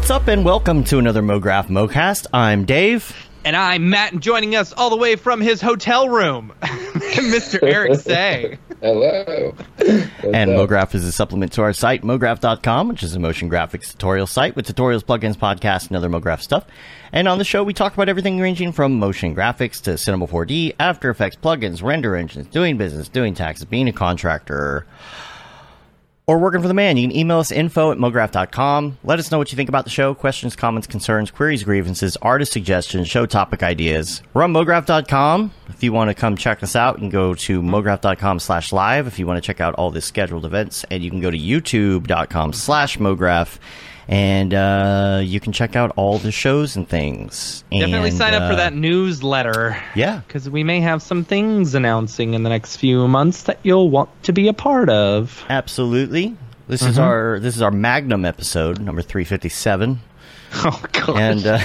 What's up, and welcome to another MoGraph MoCast. I'm Dave. And I'm Matt, and joining us all the way from his hotel room, Mr. Eric Say. Hello. and MoGraph is a supplement to our site, MoGraph.com, which is a motion graphics tutorial site with tutorials, plugins, podcasts, and other MoGraph stuff. And on the show, we talk about everything ranging from motion graphics to Cinema 4D, After Effects, plugins, render engines, doing business, doing taxes, being a contractor, or working for the man. You can email us info at mograph.com. Let us know what you think about the show, questions, comments, concerns, queries, grievances, artist suggestions, show topic ideas. We're on mograph.com. If you want to come check us out, you can go to mograph.com slash live if you want to check out all the scheduled events. And you can go to youtube.com slash mograph and uh, you can check out all the shows and things. Definitely and, sign up for uh, that newsletter. Yeah. Because we may have some things announcing in the next few months that you'll want to be a part of. Absolutely. This is our this is our Magnum episode number three fifty seven, Oh, God. and uh,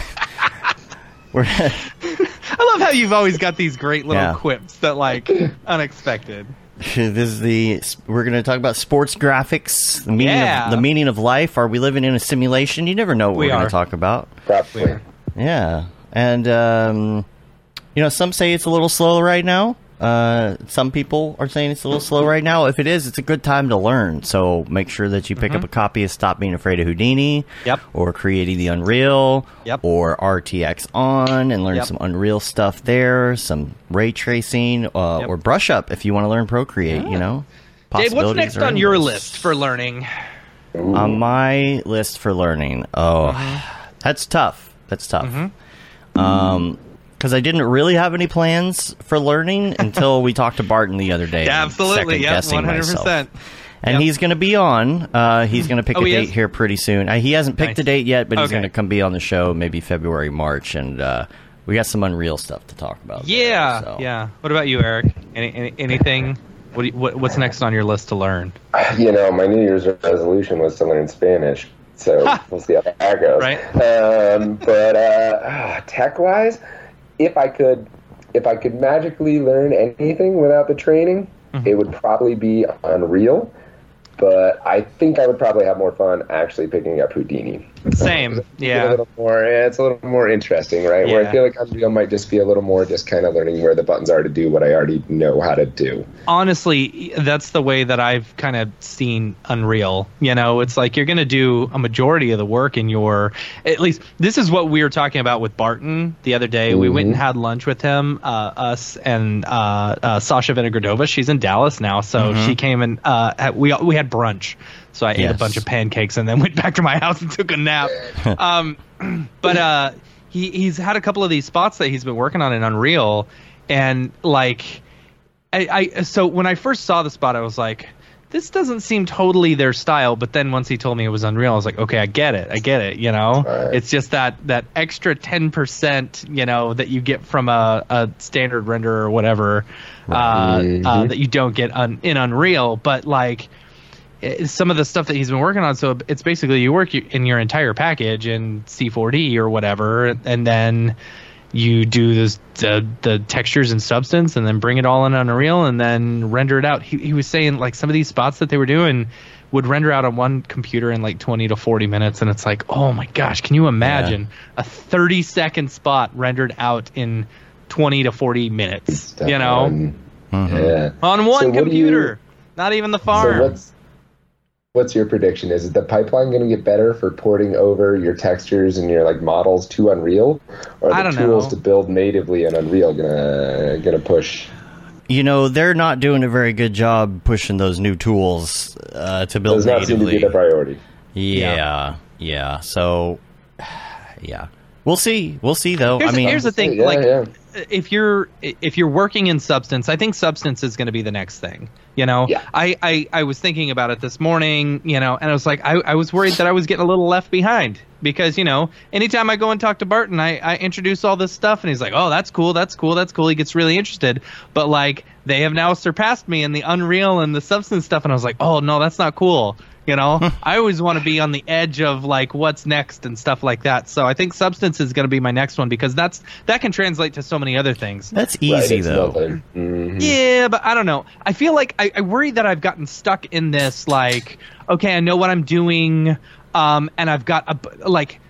we're I love how you've always got these great little Yeah. quips that, like, unexpected. this is the we're going to talk about sports graphics, the meaning Yeah. of the meaning of life. Are we living in a simulation? You never know what We we are going to talk about. Probably. Yeah, and um, you know, some say it's a little slow right now. Uh, some people are saying it's a little slow right now. If it is, it's a good time to learn. So make sure that you pick up a copy of Stop Being Afraid of Houdini. Mm-hmm. Yep. Or Creating the Unreal. Yep. Or RTX On and learn Yep. some Unreal stuff there. Some ray tracing. Uh, Yep. Or Brush Up if you want to learn Procreate. You know. Dave, what's next on your list for learning? On my list for learning. Oh, Mm-hmm. that's tough. That's tough. Um, because I didn't really have any plans for learning until we talked to Barton the other day. Yeah, absolutely. Yeah, one hundred percent. And Yep. he's going to be on. Uh, he's going to pick Oh, a he date is? here pretty soon. Uh, he hasn't picked Nice. a date yet, but he's going to come be on the show maybe February, March, and uh, we got some Unreal stuff to talk about. there, Yeah, so. yeah. What about you, Eric? Any, any, anything? What, you, what What's next on your list to learn? You know, my New Year's resolution was to learn Spanish, so we'll see how that goes. Right. Um, but uh, tech wise, if I could, if I could magically learn anything without the training, Mm-hmm. it would probably be Unreal. But I think I would probably have more fun actually picking up Houdini. Same. It's a Yeah. little more. It's a little more interesting, right? Where I feel like Unreal might just be a little more just kind of learning where the buttons are to do what I already know how to do. honestly, that's the way that I've kind of seen Unreal. You know, it's like you're going to do a majority of the work in your. At least this is what we were talking about with Barton the other day. We went and had lunch with him, uh, us and uh, uh, Sasha Vinogradova. She's in Dallas now, so she came and uh, we we had brunch. So I ate a bunch of pancakes and then went back to my house and took a nap. um, but uh, he he's had a couple of these spots that he's been working on in Unreal, and like. I, I so when I first saw the spot, I was like, this doesn't seem totally their style. But then once he told me it was Unreal, I was like, okay, I get it, I get it. You know, Right. it's just that that extra ten percent, you know, that you get from a, a standard render or whatever, uh, uh, that you don't get un, in Unreal. But like it- some of the stuff that he's been working on, so it's basically you work in your entire package in C4D or whatever, and then you do this the, the textures and substance and then bring it all in on Unreal and then render it out. He, he was saying like some of these spots that they were doing would render out on one computer in like 20 to 40 minutes and it's like, "Oh my gosh, can you imagine a 30 second spot rendered out in 20 to 40 minutes?" You know, Um, Mm-hmm. Yeah. on one So what do you- computer. Not even the farm. So what's what's your prediction? Is the pipeline going to get better for porting over your textures and your like models to Unreal, or are the tools know. to build natively in Unreal gonna gonna push? You know, they're not doing a very good job pushing those new tools uh, to build Does not seem to be the priority. Yeah, yeah. So, yeah, we'll see. We'll see, though. Here's, I mean, here's the thing, Yeah, like yeah. If you're if you're working in substance, I think substance is going to be the next thing. You know, Yeah. I, I I was thinking about it this morning. You know, and I was like, I, I was worried that I was getting a little left behind because you know, anytime I go and talk to Barton, I I introduce all this stuff, and he's like, oh, that's cool, that's cool, that's cool. He gets really interested, but like they have now surpassed me in the Unreal and the substance stuff, and I was like, oh no, that's not cool. You know, I always want to be on the edge of like what's next and stuff like that. So I think substance is going to be my next one because that's that can translate to so many other things. that's easy, it's though. nothing. Mhm. Yeah, but I don't know. I feel like I, I worry that I've gotten stuck in this like, okay, I know what I'm doing. um, and I've got a, like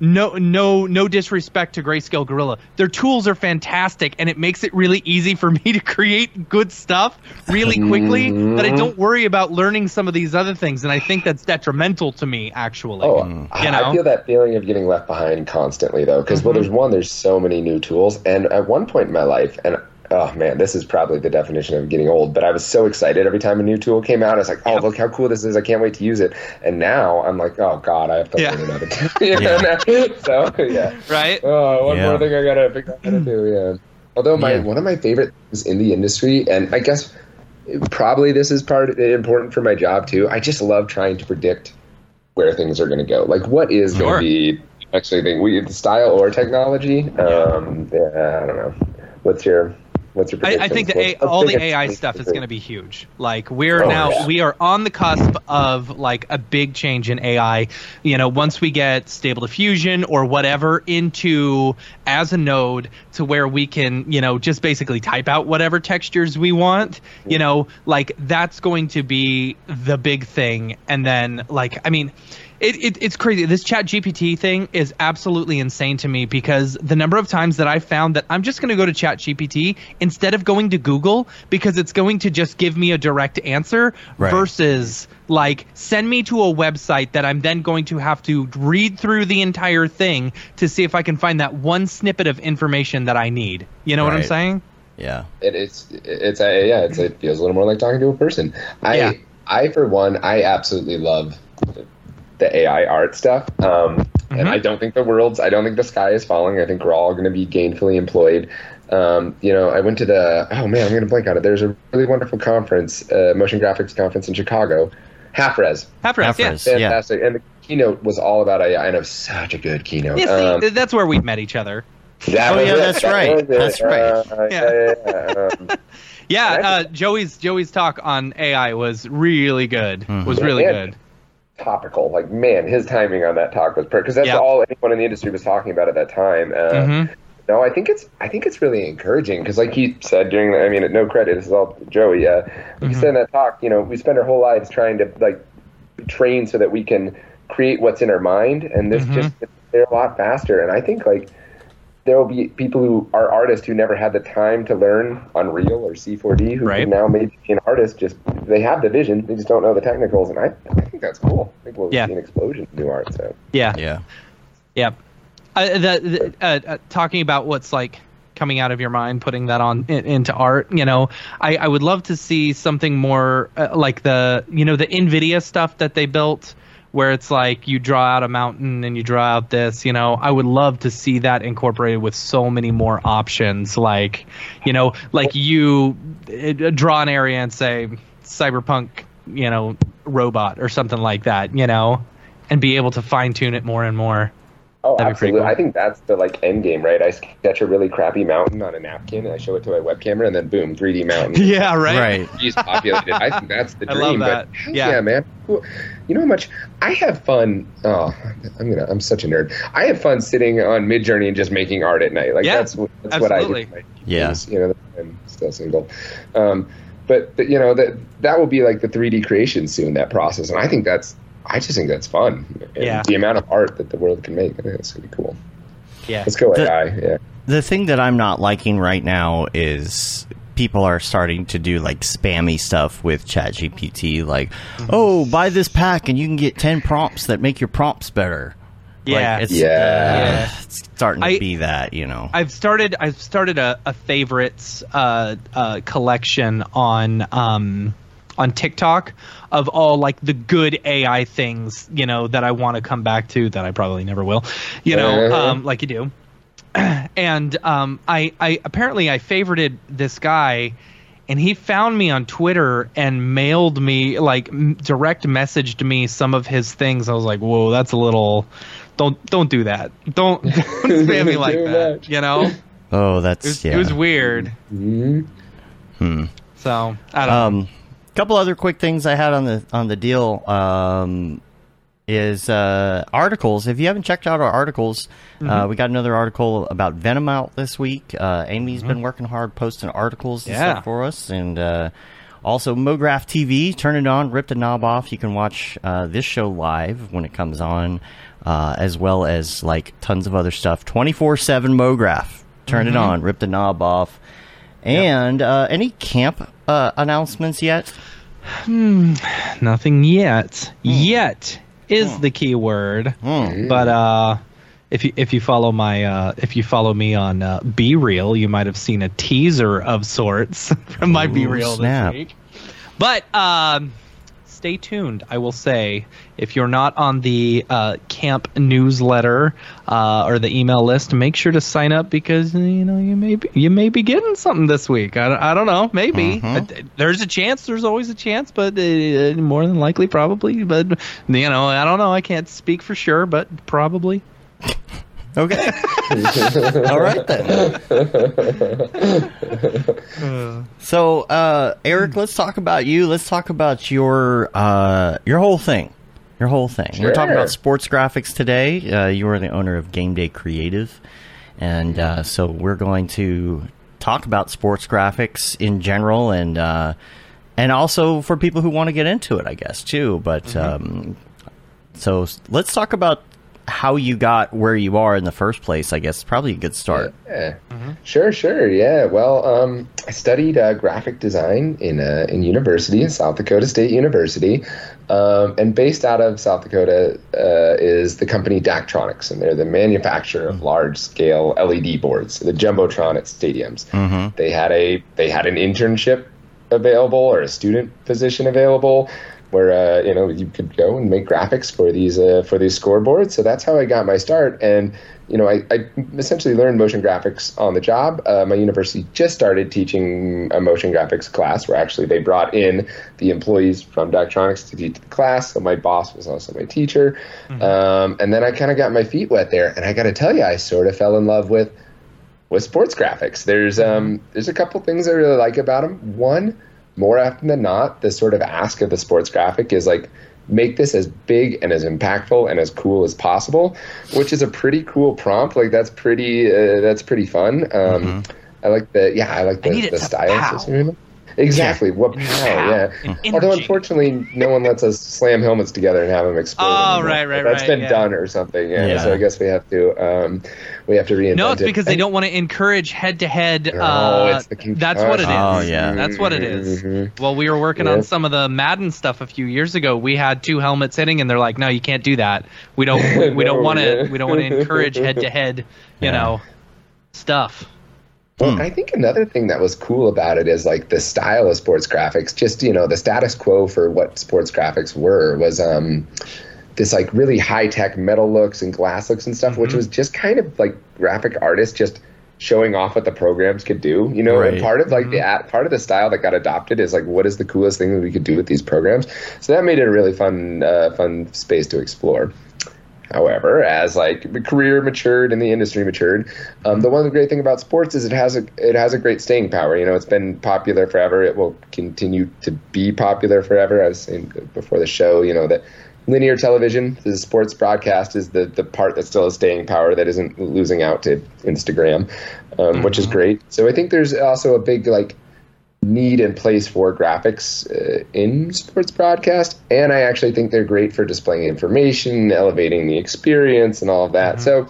no no no disrespect to Greyscalegorilla. Their tools are fantastic and it makes it really easy for me to create good stuff really quickly that i don't worry about learning some of these other things and i think that's detrimental to me actually. Oh, you know? I feel that feeling of getting left behind constantly, though, because well, there's mm-hmm. one, there's so many new tools, and at one point in my life, and oh man, this is probably the definition of getting old, but I was so excited every time a new tool came out. I was like, oh, Yep. look how cool this is! I can't wait to use it. And now I'm like, oh god, I have to Yeah. learn another tool. You know, now- so yeah, right Oh, one Yeah. more thing I gotta figure out how to do. Yeah. Although my Yeah. one of my favorite things in the industry, and I guess probably this is part of, important for my job too. I just love trying to predict where things are going to go. Like what is Sure. going to be actually thing we the style or technology. Um, yeah, I don't know. What's your what's your? I, I think the? A, all the AI stuff is going to be huge. Like we're Oh, now yeah. we are on the cusp of like a big change in AI. You know, once we get stable diffusion or whatever into as a node to where we can, you know, just basically type out whatever textures we want, you know, like that's going to be the big thing. And then like I mean, it, it, it's crazy. This ChatGPT thing is absolutely insane to me because the number of times that I found that I'm just going to go to ChatGPT instead of going to Google because it's going to just give me a direct answer Right. versus like send me to a website that I'm then going to have to read through the entire thing to see if I can find that one snippet of information that I need. You know what I'm saying? Yeah. It, it's it's a, yeah, it's, it feels a little more like talking to a person. I Yeah. I for one, I absolutely love the AI art stuff. Um, And Mhm. I don't think the world's. I don't think the sky is falling. I think we're all going to be gainfully employed. Um, you know, I went to the. Oh man, I'm going to blank on it. There's a really wonderful conference, uh, motion graphics conference in Chicago, Half Rez. Half rez, yeah. Half-rez. Yeah. Fantastic, and the keynote was all about AI, and it was such a good keynote. Yeah, Um, th- that's where we met each other. that Oh, yeah, it. that's That right. was it. That's right. Uh, Yeah. yeah, yeah, yeah. Um, Yeah, uh, Joey's Joey's talk on AI was really good. Mm-hmm. Was really Yeah. good. Topical. Like, man, his timing on that talk was perfect because that's Yeah. all anyone in the industry was talking about at that time. Uh, Mhm. No, I think it's I think it's really encouraging because, like he said during, the, I mean, no credit, this is all Joey. Uh, He Mm-hmm. said in that talk, you know, we spend our whole lives trying to like train so that we can create what's in our mind, and this Mhm. just they're a lot faster. And I think like there will be people who are artists who never had the time to learn Unreal or C4D who Right. can now maybe be an artist. Just they have the vision, they just don't know the technicals, and I, I think that's cool. I think we'll Yeah. see an explosion of new art. So Yeah, Yeah. yeah. Uh, the, the, uh, uh, talking about what's like coming out of your mind, putting that on in, into art. You know, I, I would love to see something more uh, like the you know the Nvidia stuff that they built. Where it's like you draw out a mountain and you draw out this, you know, I would love to see that incorporated with so many more options. Like, you know, like you uh, draw an area and say cyberpunk, you know, robot or something like that, you know, and be able to fine tune it more and more. Oh, That'd be pretty absolutely. cool. I think that's the like end game, right? I sketch a really crappy mountain on a napkin and I show it to my web camera, and then boom, 3D mountain. Yeah, right. Right. He's populated. I think that's the dream. I dream. love that. But Yeah. yeah, man. Cool. You know how much I have fun. Oh, I'm gonna. I'm such a nerd. I have fun sitting on Midjourney and just making art at night. Like Yeah, that's what- that's what I do. absolutely. Yeah. You know, I'm still single. Um, but, but you know that that will be like the 3D creation soon. That process, and I think that's. I just think that's fun. And Yeah. The amount of art that the world can make. I think that's gonna be cool. Yeah. Let's go The- AI. Yeah. The thing that I'm not liking right now is people are starting to do like spammy stuff with ChatGPT, like, Mm-hmm. "Oh, buy this pack and you can get ten prompts that make your prompts better." Yeah. like, it's, Yeah. uh, Yeah. it's starting to I- be that, you know. I've started I've started a, a favorites uh, uh, collection on um, on TikTok of all like the good AI things, you know, that I want to come back to that I probably never will. You know, Uh-huh. um, like you do. and um, I, I apparently I favorited this guy and he found me on Twitter and mailed me like m- direct messaged me some of his things. I was like, "Whoa, that's a little don't don't do that. Don't, don't spam me like Too that." much. You know? oh, that's It was, yeah. it was weird. hmm So I don't know. Um, couple other quick things I had on the on the deal um, is uh, articles. If you haven't checked out our articles, Mm-hmm. uh, we got another article about Venom out this week. Uh, Amy's been working hard posting articles and Mm-hmm. Yeah. stuff for us, and uh, Also, MoGraph TV, turn it on, rip the knob off. You can watch uh, this show live when it comes on, uh, as well as like tons of other stuff. 24 7 MoGraph. Turn it on, rip the knob off. And uh, any camp uh, announcements yet? Hmm, Nothing yet. Yet is the key word. But uh, if you if you follow my uh, if you follow me on uh, BeReal, you might have seen a teaser of sorts from my BeReal snap. this week. But um, stay tuned. I will say if you're not on the uh, camp newsletter uh, or the email list, make sure to sign up because you know you may be, you may be getting something this week. I, don't- I don't know, maybe Uh, there's a chance. There's always a chance, but uh, more than likely, probably. But you know, I don't know. I can't speak for sure, but probably. Okay. All right then. so, uh, Eric, let's talk about you. Let's talk about your uh, your whole thing. Your whole thing. We're talking about sports graphics today. Uh, you are the owner of Game Day Creative, and uh, so we're going to talk about sports graphics in general, and uh, and also for people who want to get into it, I guess too. But um, so let's talk about how you got where you are in the first place. I guess probably a good start. Yeah. Sure, sure. Yeah. Well, um, I studied uh, graphic design in uh, in university, in South Dakota State University, um, and based out of South Dakota uh, is the company Daktronics, and they're the manufacturer of large scale LED boards, the jumbotron at stadiums. They had a they had an internship available or a student position available where uh, you know you could go and make graphics for these uh, for these scoreboards. So that's how I got my start, and you know I, I essentially learned motion graphics on the job. Uh, my university just started teaching a motion graphics class, where actually they brought in the employees from Daktronics to teach the class. So my boss was also my teacher, um, and then I kind of got my feet wet there, and I got to tell you, I sort of fell in love with with sports graphics. There's um there's a couple things I really like about them. One, more often than not, the sort of ask of the sports graphic is like make this as big and as impactful and as cool as possible, which is a pretty cool prompt. Like that's pretty uh, that's pretty fun. Um, I like the yeah I like the, it the style pow. System. Exactly. What pow, yeah. and Although unfortunately, no one lets us slam helmets together and have them explode. Oh, anymore. right, right, That's right, been yeah. done or something. Yeah, Yeah. So I guess we have to um, we have to reinvent No, it's it. because they don't want to encourage head-to-head. No, uh, it's the that's what it is. Oh, yeah. That's what it is. Mhm. Well, we were working on some of the Madden stuff a few years ago. We had two helmets hitting, and they're like, "No, you can't do that. We don't. We, we don't want to. yeah. We don't want to encourage head-to-head. You Yeah. know, stuff." Well, I think another thing that was cool about it is like the style of sports graphics. Just you know, the status quo for what sports graphics were was um, this like really high tech metal looks and glass looks and stuff, which was just kind of like graphic artists just showing off what the programs could do. You know, Right. and part of like the at, part of the style that got adopted is like what is the coolest thing that we could do with these programs. So that made it a really fun uh, fun space to explore. However, as like the career matured and the industry matured, um, the one great thing about sports is it has a it has a great staying power. You know, it's been popular forever. It will continue to be popular forever. I was saying before the show, you know that linear television, the sports broadcast, is the the part that still has staying power that isn't losing out to Instagram, um, which is great. So I think there's also a big like need and place for graphics uh, in sports broadcast, and I actually think they're great for displaying information, elevating the experience, and all of that. So.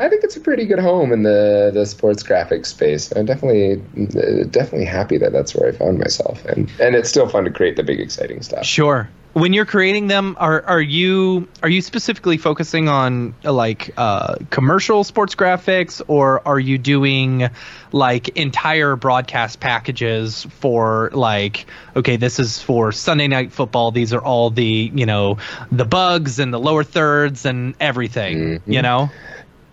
I think it's a pretty good home in the, the sports graphics space. I'm definitely uh, definitely happy that that's where I found myself, and and it's still fun to create the big exciting stuff. Sure. When you're creating them, are are you are you specifically focusing on uh, like uh, commercial sports graphics, or are you doing like entire broadcast packages for like okay, this is for Sunday night football. These are all the you know the bugs and the lower thirds and everything. You know.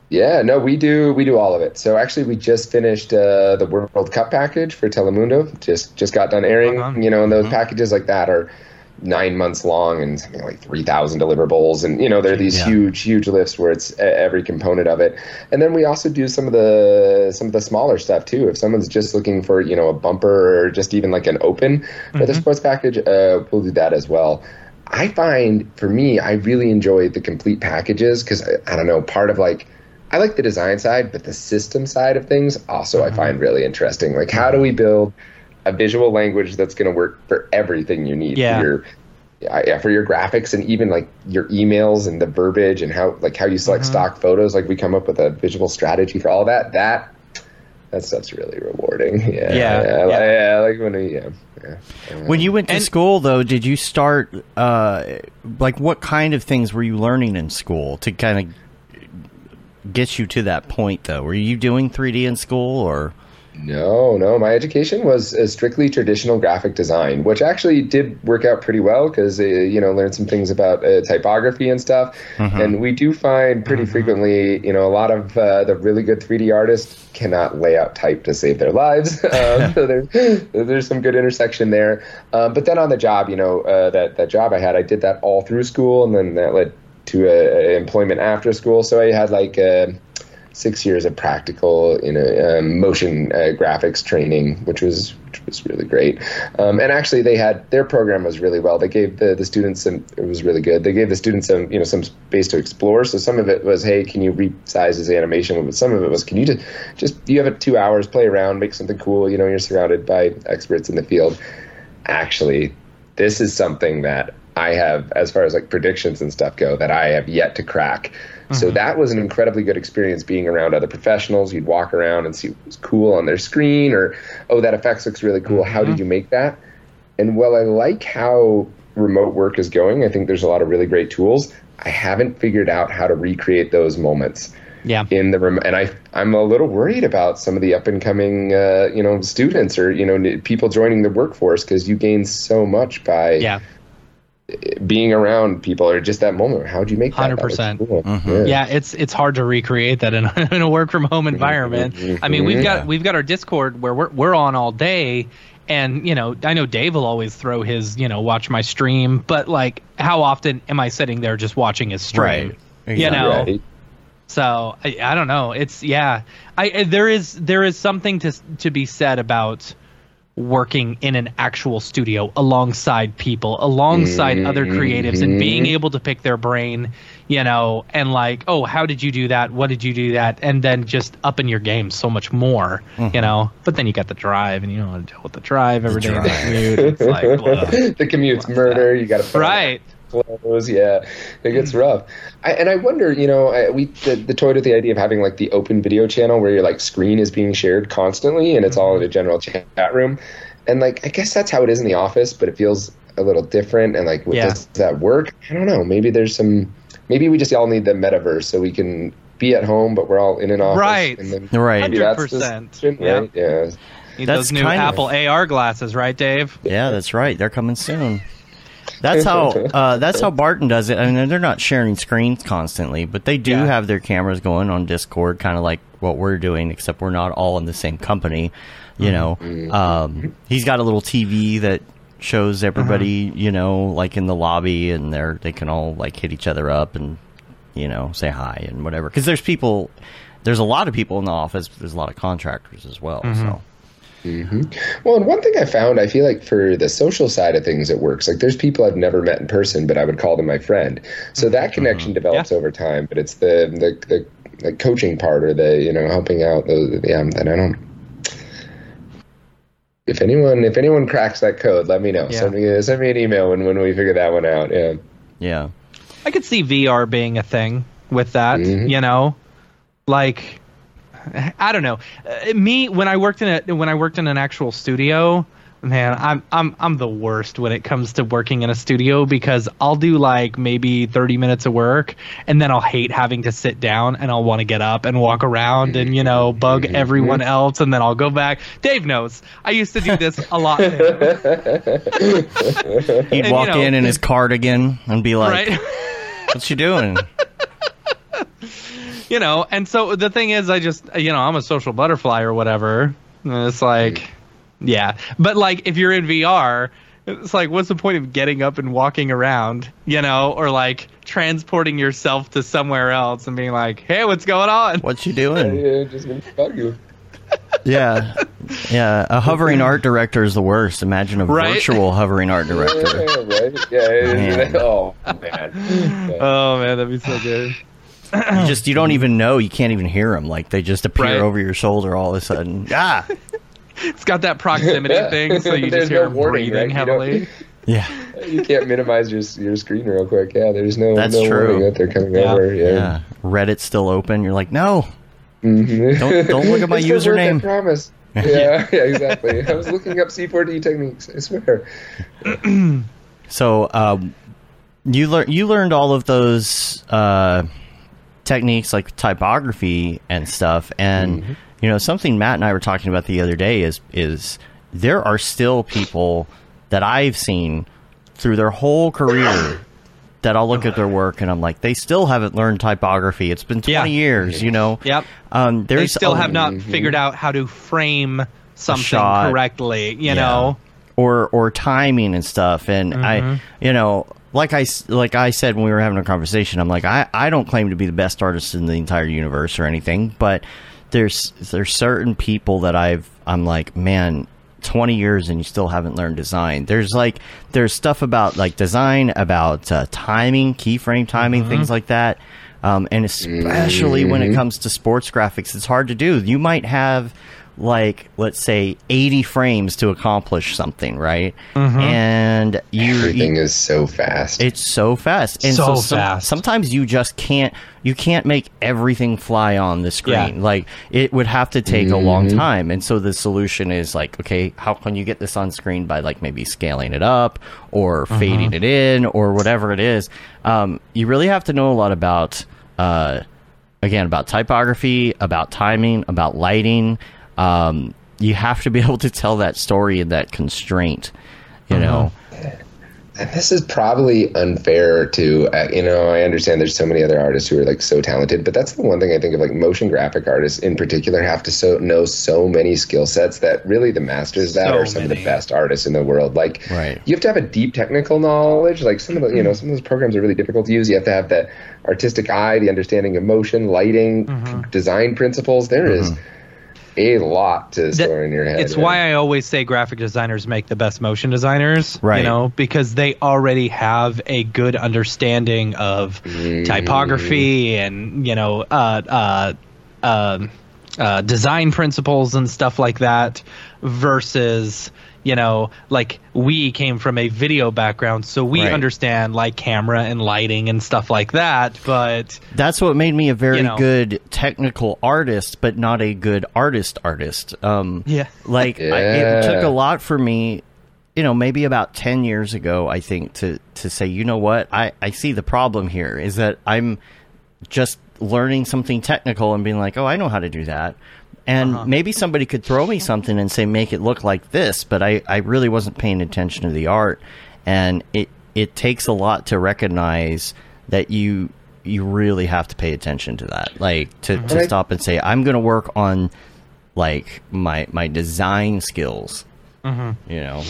Yeah, no, we do we do all of it. So actually, we just finished uh, the World Cup package for Telemundo. Just just got done airing. Uh-huh. You know, and those packages like that are nine months long and something like three thousand deliverables, and you know they're these Yeah. huge huge lifts where it's every component of it. And then we also do some of the some of the smaller stuff too. If someone's just looking for you know a bumper or just even like an open for the sports package, uh, we'll do that as well. I find for me, I really enjoy the complete packages because I, I don't know, part of like I like the design side, but the system side of things also I find really interesting. Like how do we build a visual language that's going to work for everything you need Yeah. for your yeah, for your graphics and even like your emails and the verbiage and how like how you select Mm-hmm. stock photos. Like we come up with a visual strategy for all that. That that stuff's really rewarding. Yeah, Yeah, yeah, yeah. yeah, like when we, yeah, yeah. When you went to And- school, though, did you start uh, like what kind of things were you learning in school to kind of get you to that point? Though, were you doing 3D in school or? No, no. My education was uh, strictly traditional graphic design, which actually did work out pretty well because uh, you know learned some things about uh, typography and stuff. And we do find pretty frequently, you know, a lot of uh, the really good 3D artists cannot lay out type to save their lives. um, so there's there's some good intersection there. Um, but then on the job, you know, uh, that that job I had, I did that all through school, and then that led to uh, employment after school. So I had like. Six years of practical you know um, motion uh, graphics training which was which was really great. Um, and actually they had their program was really well. They gave the, the students some it was really good. They gave the students some you know some space to explore. So some of it was hey can you resize this animation? But some of it was can you just just you have it two hours play around make something cool you know you're surrounded by experts in the field. Actually this is something that I have, as far as like predictions and stuff go, that I have yet to crack. So that was an incredibly good experience being around other professionals. You'd walk around and see what was cool on their screen, or oh, that effects looks really cool. How did you make that? And while I like how remote work is going, I think there's a lot of really great tools. I haven't figured out how to recreate those moments Yeah. in the room, and I I'm a little worried about some of the up and coming uh, you know students or you know people joining the workforce because you gain so much by Yeah. Being around people or just that moment. How do you make that? That was 100%. cool. Mhm. yeah it's it's hard to recreate that in, in a work from home environment i mean we've got we've got our discord where we're, we're on all day and you know i know dave will always throw his you know watch my stream but like how often am i sitting there just watching his stream Right. you know Right. so I, I don't know it's yeah i I- there is there is something to to be said about working in an actual studio alongside people alongside other creatives and being mm-hmm. able to pick their brain you know and like oh how did you do that? What did you do that? And then just up in your game so much more you mm-hmm. know? But then you got the drive and you don't want to deal with the drive every day in the drive. commute. It's like the commute's murder. You got to right clothes. Yeah, it gets hmm. rough. I, and I wonder, you know, I, we the, the toyed with the idea of having like the open video channel where your like screen is being shared constantly and it's all in mm-hmm. a general chat room. And like, I guess that's how it is in the office, but it feels a little different. And like, Yeah. does that work? I don't know. Maybe there's some. Maybe we just all need the metaverse so we can be at home, but we're all in an office. Right. And then Right. maybe that's the 100%. solution, Yeah. Yeah. Need That's those new kind of- apple ar glasses right dave Yeah, that's right. They're coming soon. That's how uh, that's how Barton does it. I mean, they're not sharing screens constantly, but they do Yeah. have their cameras going on Discord, kind of like what we're doing, except we're not all in the same company. You know, um, he's got a little TV that shows everybody, you know, like in the lobby, and they're they can all like hit each other up and you know say hi and whatever. Because there's people, there's a lot of people in the office. But there's a lot of contractors as well. So Mm-hmm. Well, and one thing I found, I feel like for the social side of things, it works. Like there's people I've never met in person, but I would call them my friend. So that mm-hmm. connection mm-hmm. develops over time. But it's the the, the the coaching part or the you know helping out. The, yeah, that I don't. If anyone if anyone cracks that code, let me know. Yeah. Send me send me an email when when we figure that one out. Yeah. yeah. I could see VR being a thing with that, Mhm. you know, like I don't know. Uh, me when I worked in a when I worked in an actual studio, man, I'm I'm I'm the worst when it comes to working in a studio because I'll do like maybe 30 minutes of work and then I'll hate having to sit down and I'll want to get up and walk around and you know bug everyone else and then I'll go back. Dave knows. I used to do this a lot. He'd And, you walk know- in in his cardigan and be like, right? "What you doing?" you know and so the thing is i just you know i'm a social butterfly or whatever and it's like yeah but like if you're in vr it's like what's the point of getting up and walking around you know or like transporting yourself to somewhere else and being like hey what's going on What you doing? yeah, just gonna bug you. Yeah, yeah. A hovering art director is the worst. Imagine a Right? virtual hovering art director. Yeah, right. Yeah. Man. Oh man. Yeah. oh man that'd be so good You just you don't even know. You can't even hear them. Like they just appear Right. over your shoulder all of a sudden. Ah, it's got that proximity thing, so you just hear no him warning, breathing right? You heavily. Yeah. you can't minimize your your screen real quick. Yeah, there's no That's no true. warning that they're coming Yeah. over. Yeah. Yeah. Reddit's still open. You're like, no. Mhm. Don't- don't look at my It's work, username. I promise. Yeah, yeah, exactly. I was looking up C4D techniques. I swear. So um, you learn you learned all of those uh, techniques like typography and stuff, and Mm-hmm. you know something Matt and I were talking about the other day is is there are still people that I've seen through their whole career. That I'll look at their work and I'm like, they still haven't learned typography. It's been 20 Yeah. years, you know. Yep. Um, They still a- have not figured out how to frame something correctly. You Yeah. know. or or timing and stuff and Mm-hmm. i you know like i s- like i said when we were having a conversation i'm like i i don't claim to be the best artist in the entire universe or anything but there's there's certain people that i've i'm like man 20 years and you still haven't learned design. There's like there's stuff about like design about uh, timing keyframe timing Mm-hmm. things like that. Um, and especially when it comes to sports graphics it's hard to do. You might have like let's say 80 frames to accomplish something right Mm-hmm. and you, Everything you is so fast. it's so fast and So some- fast. sometimes you just can't you can't make everything fly on the screen Yeah. like it would have to take a long time and so the solution is like okay how can you get this on screen by like maybe scaling it up or fading it in or whatever it is um, you really have to know a lot about uh, again about typography about timing about lighting um, you have to be able to tell that story in that constraint you know? And this is probably unfair to uh, you know i understand there's so many other artists who are like so talented but that's the one thing i think of like motion graphic artists in particular have to so know so many skill sets that really the masters of that So are some of the best artists in the world. Like Right. you have to have a deep technical knowledge. Like some of the you know some of those programs are really difficult to use. You have to have that artistic eye the understanding of motion lighting Mm-hmm. design principles. There is a lot to store in your head It's why I always say graphic designers make the best motion designers. Right. You know, because they already have a good understanding of typography and, you know, uh, uh, um uh, design principles and stuff like that versus you know like we came from a video background so we Right. understand like camera and lighting and stuff like that but that's what made me a very You know. good technical artist, but not a good artist artist. Um, Yeah. like I, it took a lot for me. You know, maybe about ten years ago, I think to to say, you know what, I I see the problem here is that I'm just learning something technical and being like, oh, I know how to do that. And Uh-huh. maybe somebody could throw me something and say, make it look like this, but I, I really wasn't paying attention to the art. And it, it takes a lot to recognize that you, you really have to pay attention to that. Like to, to Right. stop and say, I'm going to work on like my, my design skills, you know?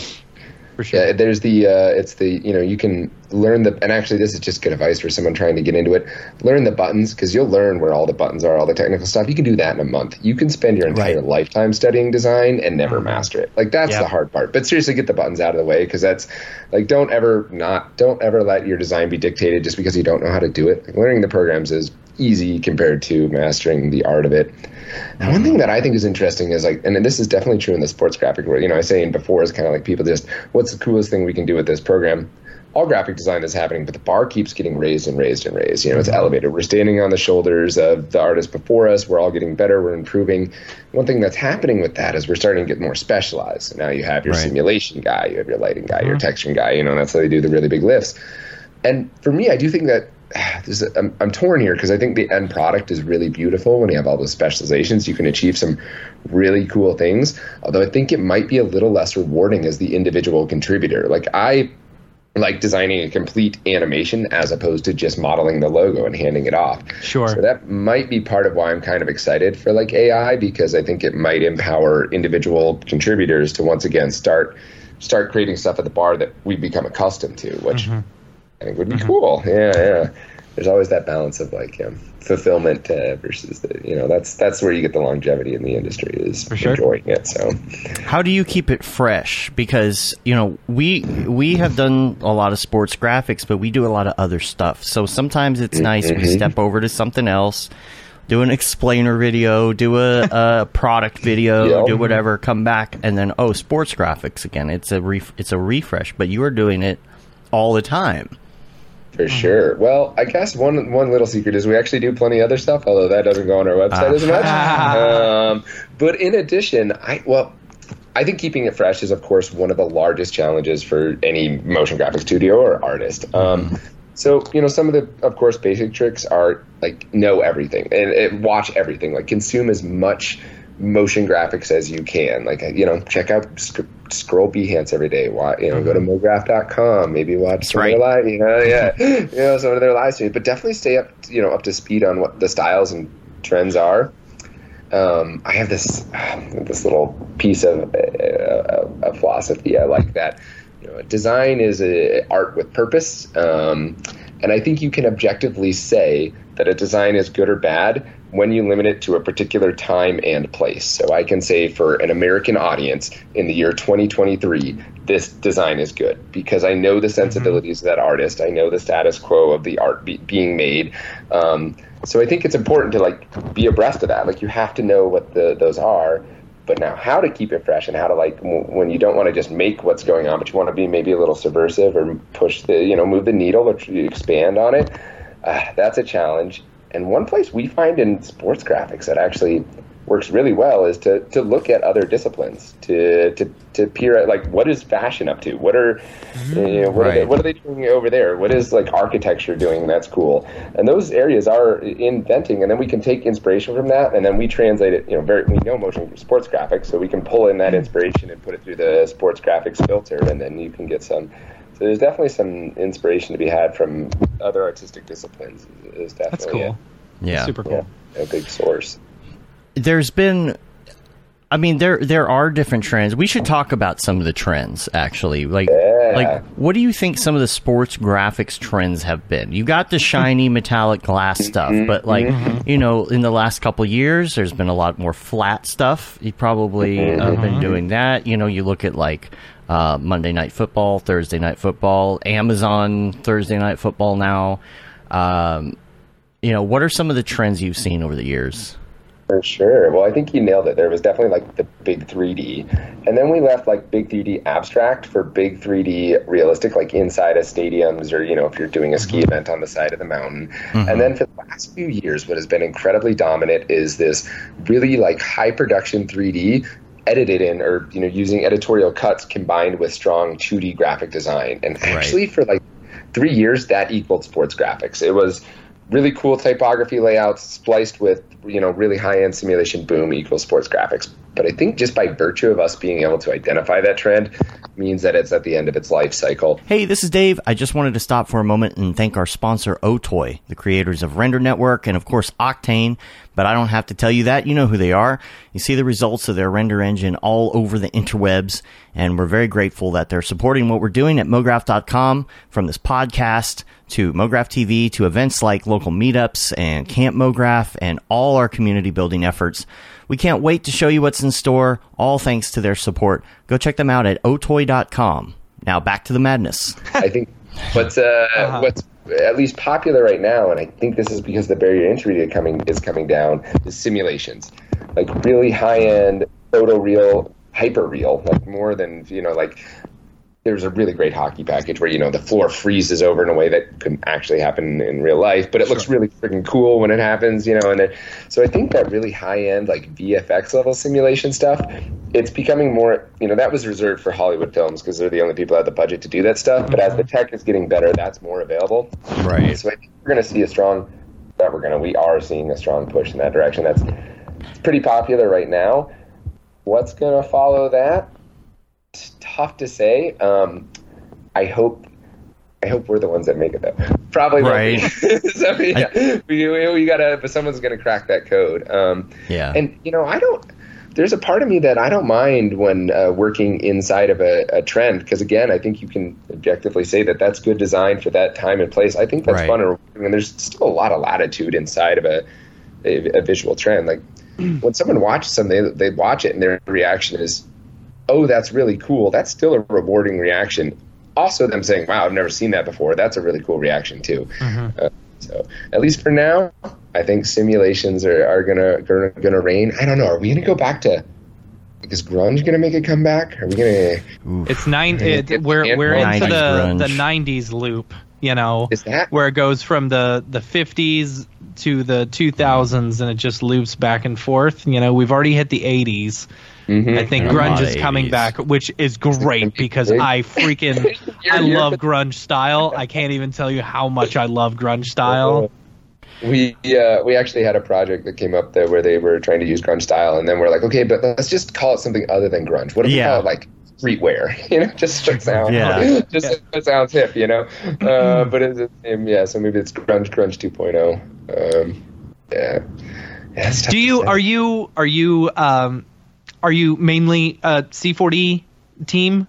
for sure Yeah, there's the uh, it's the you know you can learn the and actually this is just good advice for someone trying to get into it. Learn the buttons because you'll learn where all the buttons are, all the technical stuff. You can do that in a month. You can spend your entire Right. lifetime studying design and never mm-hmm. master it. Like that's Yeah. the hard part. But seriously, get the buttons out of the way because that's like don't ever not don't ever let your design be dictated just because you don't know how to do it. Like, learning the programs is easy compared to mastering the art of it. And one thing mm-hmm. that I think is interesting is like, and this is definitely true in the sports graphic world. You know, I was saying before is kind of like people just, what's the coolest thing we can do with this program? All graphic design is happening, but the bar keeps getting raised and raised and raised. You know, it's elevated. We're standing on the shoulders of the artists before us. We're all getting better. We're improving. One thing that's happening with that is we're starting to get more specialized. So now you have your Right. simulation guy, you have your lighting guy, your uh-huh. texturing guy. You know, and that's how they do the really big lifts. And for me, I do think that this is, I'm, I'm torn here because I think the end product is really beautiful when you have all those specializations. You can achieve some really cool things. Although I think it might be a little less rewarding as the individual contributor. Like I like designing a complete animation as opposed to just modeling the logo and handing it off. Sure. So that might be part of why I'm kind of excited for like AI because I think it might empower individual contributors to once again start start creating stuff at the bar that we've become accustomed to, which Mm-hmm. I think would be cool. Yeah, yeah. There's always that balance of like um, fulfillment uh, versus the you know that's that's where you get the longevity in the industry is sure. enjoying it. So How do you keep it fresh? Because you know we we have done a lot of sports graphics, but we do a lot of other stuff. So sometimes it's nice we step over to something else, do an explainer video, do a, a product video, Yeah. do whatever, come back, and then oh, sports graphics again. It's a ref- it's a refresh, but you are doing it all the time. For sure. Well, I guess one one little secret is we actually do plenty of other stuff, although that doesn't go on our website as much. um, but in addition, I well, I think keeping it fresh is, of course, one of the largest challenges for any motion graphic studio or artist. Um, so you know, some of the, of course, basic tricks are like know everything and, and watch everything, like consume as much motion graphics as you can. Like you know, check out scroll Behance every day. Why you know, go to mograph.com, maybe watch some right. of their live, you know, yeah, you know, some of their live streams. But definitely stay up, you know, up to speed on what the styles and trends are. Um, I have this this little piece of uh, a philosophy I like that. You know, design is a art with purpose, um, and I think you can objectively say that a design is good or bad when you limit it to a particular time and place. So I can say for an American audience in the year 2023, this design is good because I know the sensibilities of that artist. I know the status quo of the art be- being made. Um, so I think it's important to like be abreast of that. Like you have to know what the those are. But now, how to keep it fresh and how to like when you don't want to just make what's going on, but you want to be maybe a little subversive or push the you know move the needle or expand on it. Uh, that's a challenge. And one place we find in sports graphics that actually works really well is to, to look at other disciplines to, to, to peer at like what is fashion up to? What are you mm-hmm. know, what, are they, what are they doing over there? What is like architecture doing that's cool and those areas are inventing and then we can take inspiration from that and then we translate it you know very we know motion sports graphics so we can pull in that mm. inspiration and put it through the sports graphics filter and then you can get some so there's definitely some inspiration to be had from other artistic disciplines is definitely That's cool. Yeah, Super a, yeah, cool. a big source there's been I mean there there are different trends. We should talk about some of the trends actually. Like Yeah. Like what do you think some of the sports graphics trends have been? You got the shiny metallic glass stuff, mm-hmm. but like mm-hmm. you know, in the last couple of years there's been a lot more flat stuff. You probably have been doing that. You know, you look at like uh, Monday Night Football, Thursday Night Football, Amazon Thursday Night Football now. Um, you know, what are some of the trends you've seen over the years? For sure. Well, I think you nailed it. There was definitely like the big 3D. And then we left like big 3D abstract for big 3D realistic, like inside of stadiums or, you know, if you're doing a ski mm-hmm. event on the side of the mountain. Mm-hmm. And then for the last few years, what has been incredibly dominant is this really like high production 3D edited in or, you know, using editorial cuts combined with strong 2D graphic design. And actually for like three years that equaled sports graphics. It was really cool typography layouts spliced with you know really high end simulation boom equals sports graphics. But I think just by virtue of us being able to identify that trend means that it's at the end of its life cycle. Hey, this is Dave. I just wanted to stop for a moment and thank our sponsor, Otoy, the creators of Render Network and, of course, Octane. But I don't have to tell you that. You know who they are. You see the results of their render engine all over the interwebs. And we're very grateful that they're supporting what we're doing at MoGraph.com from this podcast to MoGraph TV to events like local meetups and Camp MoGraph and all our community building efforts. We can't wait to show you what's in store, all thanks to their support. Go check them out at otoy.com. Now back to the madness. I think what's uh, what's at least popular right now, and I think this is because the barrier to entry to coming is coming down, is simulations, like really high end photo real, hyper real, like more than you know, like there's a really great hockey package where you know the floor freezes over in a way that couldn't actually happen in real life, but it looks really freaking cool when it happens, you know. And then, so I think that really high end like VFX level simulation stuff, it's becoming more, you know, that was reserved for Hollywood films because they're the only people that have the budget to do that stuff. But as the mm-hmm. tech is getting better, that's more available. Right. So I think we're going to see a strong, that we're going to, we are seeing a strong push in that direction. That's it's pretty popular right now. What's going to follow that? Tough to say. Um, I hope. I hope we're the ones that make it though. Probably. Right. so, yeah, we, we, we gotta, but someone's gonna crack that code. Um, Yeah. and you know, I don't. There's a part of me that I don't mind when uh, working inside of a, a trend because again, I think you can objectively say that that's good design for that time and place. I think that's Right. fun. And rewarding, and there's still a lot of latitude inside of a a, a visual trend. Like when someone watches something, they, they watch it and their reaction is, "Oh, that's really cool." That's still a rewarding reaction. Also, them saying, "Wow, I've never seen that before." That's a really cool reaction too. Uh, so, at least for now, I think simulations are, are gonna, gonna gonna reign. I don't know. Are we gonna go back to? Is grunge gonna make a comeback? Are we gonna? It's nine. It, we're we're into the grunge. the '90s loop. You know, Is that? where it goes from the the 50s to the 2000s, and it just loops back and forth. You know, we've already hit the 80s. Mhm. I think grunge is coming 80s. back, which is great because. I freaking I love grunge style. I can't even tell you how much I love grunge style. We uh, we actually had a project that came up there where they were trying to use grunge style, and then we're like, okay, but let's just call it something other than grunge. What if we call it like streetwear? You know, just so it sounds Yeah. just Yeah. so sounds hip. You know, uh, but it's the same. Yeah, so maybe it's grunge grunge 2.0. Um, yeah. yeah Do you are you are you um are you mainly a C4D team?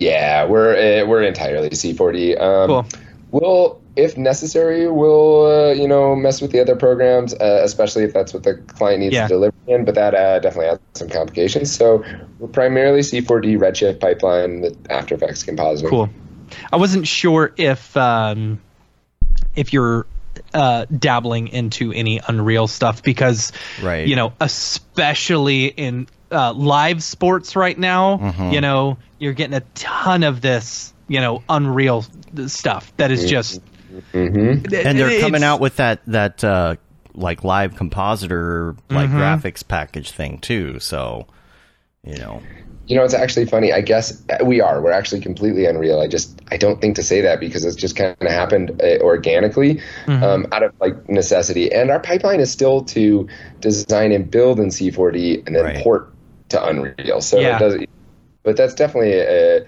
Yeah, we're uh, we're entirely C4D. Um, Cool. We'll, if necessary, we'll uh, you know mess with the other programs, uh, especially if that's what the client needs Yeah. to deliver in. But that uh, definitely has some complications. So we're primarily C4D Redshift pipeline with After Effects compositing. Cool. I wasn't sure if um, if you're uh, dabbling into any Unreal stuff because Right. you know, especially in uh, live sports right now, Mhm. you know, you're getting a ton of this, you know, Unreal stuff that is just Mm-hmm. and they're coming out with that that uh, like live compositor like Mhm. graphics package thing too. So you know, You know, it's actually funny. I guess we are. We're actually completely unreal. I just I don't think to say that because it's just kind of happened uh, organically, Mm-hmm. um, out of like necessity. And our pipeline is still to design and build in C4D and then Right. port to Unreal. So Yeah. it does. But that's definitely a,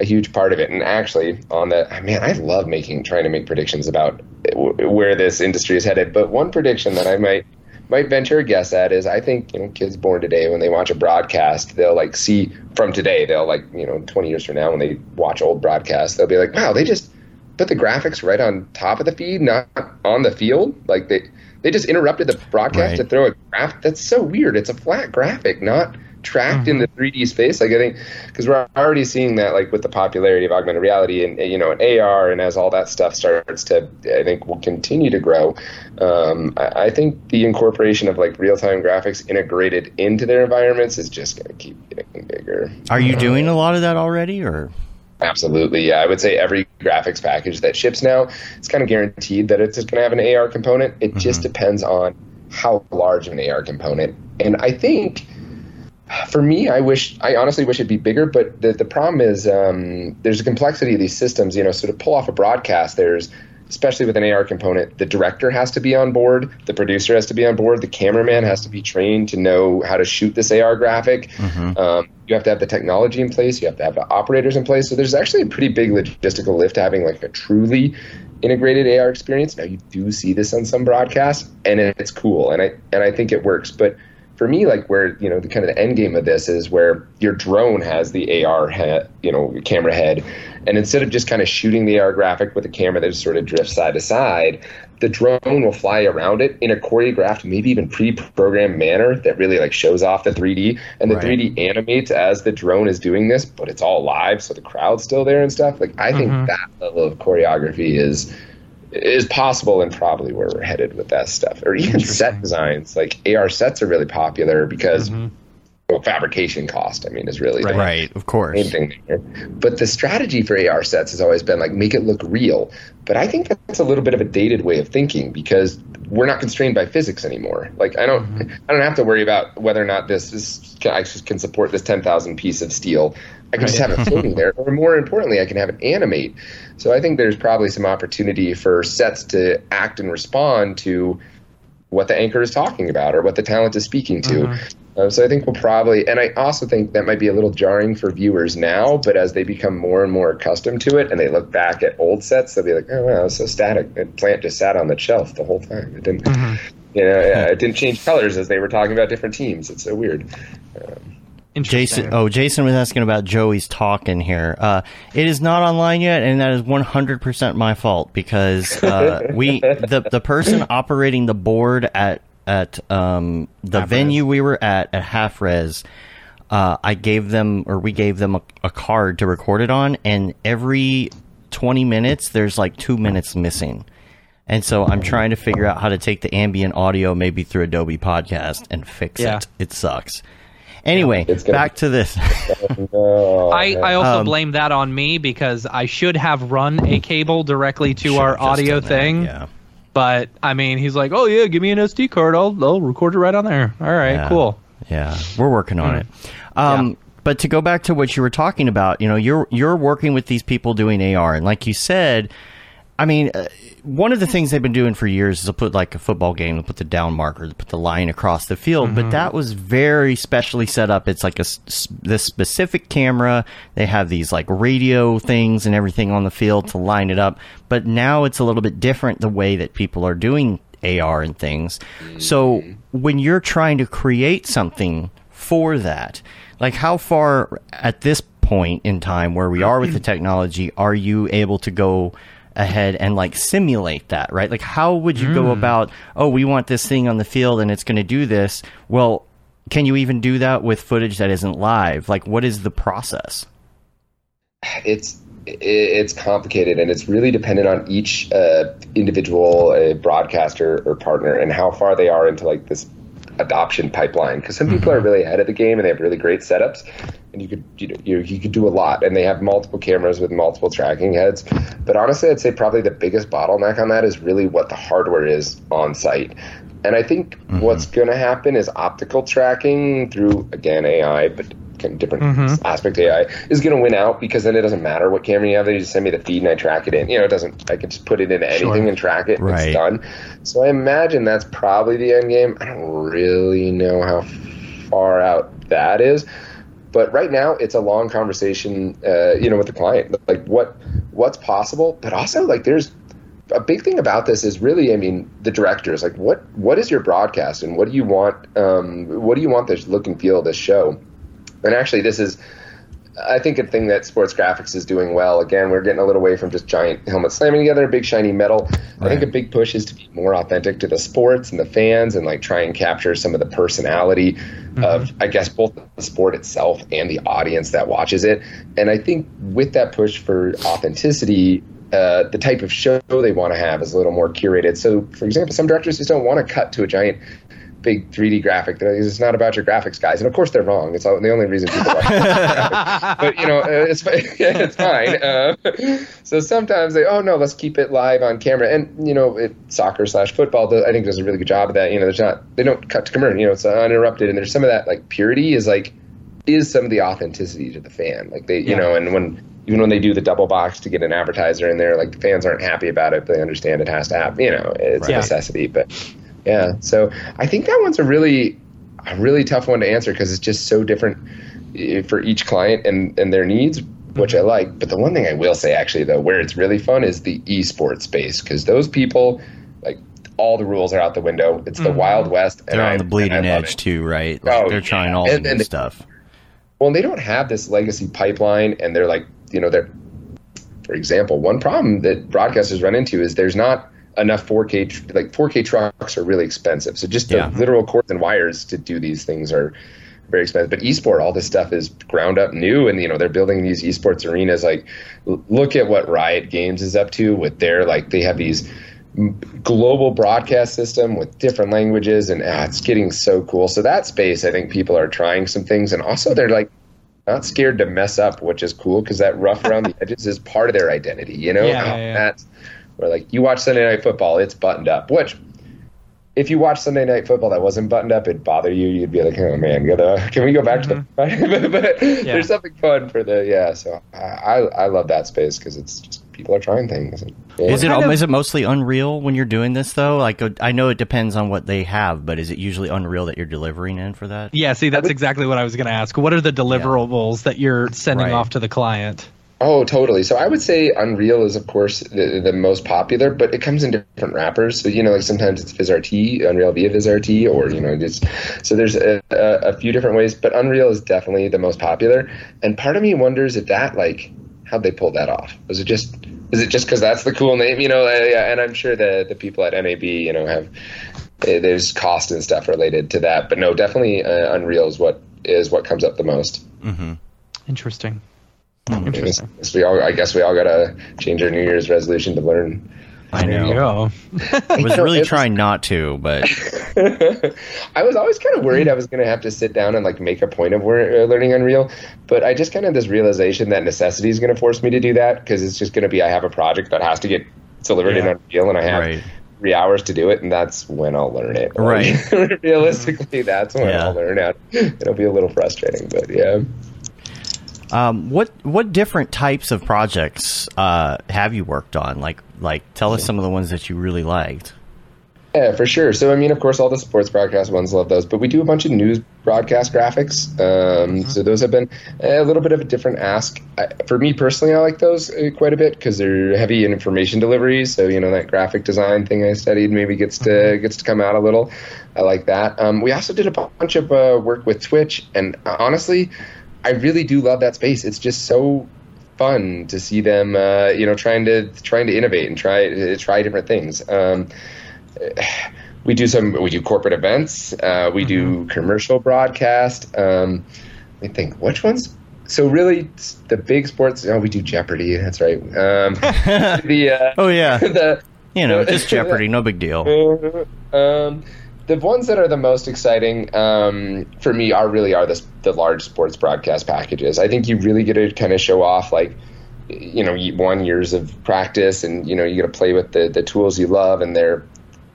a huge part of it. And actually, on that, man, I love making trying to make predictions about where this industry is headed. But one prediction that I might might venture a guess at is I think you know kids born today when they watch a broadcast they'll like see from today they'll like you know 20 years from now when they watch old broadcasts they'll be like wow they just put the graphics right on top of the feed not on the field like they they just interrupted the broadcast Right. to throw a graph that's so weird it's a flat graphic not tracked in mm-hmm. the 3D space like I think because we're already seeing that like with the popularity of augmented reality and eh, you know and AR and as all that stuff starts to I think will continue to grow um, I, I think the incorporation of like real-time graphics integrated into their environments is just going to keep getting bigger are you uh, doing a lot of that already or? Absolutely, yeah. I would say every graphics package that ships now, it's kind of guaranteed that it's going to have an AR component. It just mm-hmm. depends on how large of an AR component. And I think, for me, I wish, I honestly wish it'd be bigger. But the the problem is, um, there's a complexity of these systems. You know, so to pull off a broadcast, there's especially with an AR component, the director has to be on board, the producer has to be on board, the cameraman has to be trained to know how to shoot this AR graphic. Um, you have to have the technology in place, you have to have the operators in place. So there's actually a pretty big logistical lift to having like a truly integrated AR experience. Now you do see this on some broadcasts, and it's cool, and I and I think it works, but for me, like where you know the kind of the end game of this is where your drone has the AR head, you know, camera head, and instead of just kind of shooting the AR graphic with a camera that just sort of drifts side to side, the drone will fly around it in a choreographed, maybe even pre-programmed manner that really like shows off the 3D, and the Right. 3D animates as the drone is doing this, but it's all live, so the crowd's still there and stuff. Like I think Mhm. that level of choreography is is possible and probably where we're headed with that stuff. Or even set designs. Like ar sets are really popular because Mhm. well, fabrication cost i mean is really the Right, of course. main thing there. but the strategy for ar sets has always been like make it look real. But i think that's a little bit of a dated way of thinking because we're not constrained by physics anymore. Like i don't i don't have to worry about whether or not this is can, i can support this 10000 piece of steel i can just have it floating there or more importantly i can have it animate so I think there's probably some opportunity for sets to act and respond to what the anchor is talking about or what the talent is speaking to. Mm-hmm. Uh, so I think we'll probably, and I also think that might be a little jarring for viewers now, but as they become more and more accustomed to it and they look back at old sets, they'll be like, oh wow, it's so static. The plant just sat on the shelf the whole time. It didn't, mm-hmm. you know, yeah, it didn't change colors as they were talking about different teams. It's so weird. Interesting. Jason, oh, Jason was asking about Joey's talk in here. Uh, it is not online yet, and that is one hundred percent my fault because uh, we the the person operating the board at at um, the Half venue we were at at Half Rez. Uh, I gave them or we gave them a, a card to record it on, and every twenty minutes there's like two minutes missing. And so I'm trying to figure out how to take the ambient audio maybe through Adobe Podcast and fix Yeah. it. It sucks. Anyway, It's gonna back to this. No, I, I also Um, blame that on me because I should have run a cable directly to our audio done that, thing. Yeah. But I mean, he's like, "Oh yeah, give me an SD card. I'll I'll record it right on there." All right, Yeah. cool. Yeah, we're working on Mm. it. Um, Yeah. But to go back to what you were talking about, you know, you're you're working with these people doing AR, and like you said, I mean, uh, one of the things they've been doing for years is to put like a football game, to put the down marker, to put the line across the field. Mm-hmm. But that was very specially set up. It's like a this specific camera. They have these like radio things and everything on the field to line it up. But now it's a little bit different the way that people are doing AR and things. So when you're trying to create something for that, like how far at this point in time where we are with the technology are you able to go ahead and like simulate that, right? Like how would you go about, oh, we want this thing on the field and it's going to do this. Well, can you even do that with footage that isn't live? Like what is the process? it's it's complicated and it's really dependent on each uh, individual uh, broadcaster or partner and how far they are into like this adoption pipeline because some people are really ahead of the game and they have really great setups and you could you, know, you, you could do a lot and they have multiple cameras with multiple tracking heads but honestly i'd say probably the biggest bottleneck on that is really what the hardware is on site and i think mm-hmm. what's going to happen is optical tracking through again ai but different mm-hmm. aspect AI is going to win out because then it doesn't matter what camera you have. They just send me the feed and I track it in. You know, it doesn't. I can just put it into anything Sure. and track it. And Right. It's done. So I imagine that's probably the end game. I don't really know how far out that is, but right now it's a long conversation. Uh, you know, with the client, like what what's possible, but also like there's a big thing about this is really, I mean, the directors. Like, what what is your broadcast, and what do you want? Um, what do you want this look and feel of this show? And actually, this is, I think, a thing that sports graphics is doing well. Again, we're getting a little away from just giant helmets slamming together, big shiny metal. I think a big push is to be more authentic to the sports and the fans, and like try and capture some of the personality of, I guess, both the sport itself and the audience that watches it. And I think with that push for authenticity, uh, the type of show they want to have is a little more curated. So, for example, some directors just don't want to cut to a giant big 3D graphic. Like, It's not about your graphics, guys. And of course, they're wrong. It's all, the only reason people graphics. But you know, uh, it's it's fine. Uh, so sometimes they, oh no, let's keep it live on camera. And you know, it, soccer slash football, does, I think does a really good job of that. You know, there's not they don't cut to commercial. You know, it's uninterrupted, and there's some of that like purity is like is some of the authenticity to the fan. Like they, you Yeah. know, and when even when they do the double box to get an advertiser in there, like the fans aren't happy about it, but they understand it has to happen. You know, it's a necessity. But yeah, so I think that one's a really, a really tough one to answer because it's just so different eh, for each client and and their needs, which I like. But the one thing I will say actually though, where it's really fun is the esports space because those people, like all the rules are out the window. It's the Wild West. and They're I- on the bleeding I edge it. too, right? Like Oh, they're trying all And- the and new they- stuff. Well, they don't have this legacy pipeline, and they're like, you know, they're, for example, one problem that broadcasters run into is there's not enough 4K, tr- like 4K trucks are really expensive. So just the Yeah. literal cords and wires to do these things are very expensive. But esport, all this stuff is ground up new, and you know they're building these esports arenas. Like, look at what Riot Games is up to with their like they have these global broadcast system with different languages, and ah, it's getting so cool. So that space, I think people are trying some things, and also they're like not scared to mess up, which is cool because that rough around the edges is part of their identity. You know, Yeah, yeah, yeah. that's where like you watch Sunday Night Football, it's buttoned up. Which, if you watch Sunday Night Football that wasn't buttoned up, it'd bother you. You'd be like, oh man, gotta, can we go back to the? but, but there's something fun for the yeah. So I I, I love that space because it's just people are trying things. And, yeah. Is it of- is it mostly Unreal when you're doing this though? Like uh, I know it depends on what they have, but is it usually Unreal that you're delivering in for that? Yeah, see, that's exactly what I was going to ask. What are the deliverables that you're sending Right. off to the client? Oh, totally. So I would say Unreal is, of course, the, the most popular, but it comes in different wrappers. So you know, like sometimes it's VizRT, Unreal via VizRT, or you know, just so there's a, a, a few different ways. But Unreal is definitely the most popular. And part of me wonders if that, like, how'd they pull that off? Was it just is it just because that's the cool name? You know, uh, yeah. And I'm sure the the people at NAB, you know, have uh, there's cost and stuff related to that. But no, definitely uh, Unreal is what is what comes up the most. Interesting. I guess we all, I guess we all gotta change our New Year's resolution to learn I know. you go. I was really was- trying not to, but I was always kind of worried I was going to have to sit down and like make a point of uh, learning Unreal, but I just kind of this realization that necessity is going to force me to do that because it's just going to be I have a project that has to get delivered Yeah. in Unreal and I have Right. three hours to do it, and that's when I'll learn it. Right. Like, realistically, that's when Yeah. I'll learn it. It'll be a little frustrating, but yeah. Um, what what different types of projects uh, have you worked on? Like like tell us some of the ones that you really liked. Yeah, for sure. So, I mean, of course, all the sports broadcast ones love those, but we do a bunch of news broadcast graphics. Um, So those have been a little bit of a different ask. I, for me personally, I like those uh, quite a bit because they're heavy in information delivery. So, you know, that graphic design thing I studied maybe gets to gets to come out a little. I like that. Um, we also did a bunch of uh, work with Twitch, and uh, honestly, I really do love that space. It's just so fun to see them, uh, you know, trying to trying to innovate and try uh, try different things. Um, we do some we do corporate events uh, we do commercial broadcast um, let me think which ones so really the big sports oh we do jeopardy that's right um, the uh, Oh yeah, the you know, just Jeopardy, no big deal. um, the ones that are the most exciting um, for me are really are the, the large sports broadcast packages. I think you really get to kind of show off like you know one years of practice, and you know you get to play with the, the tools you love, and they're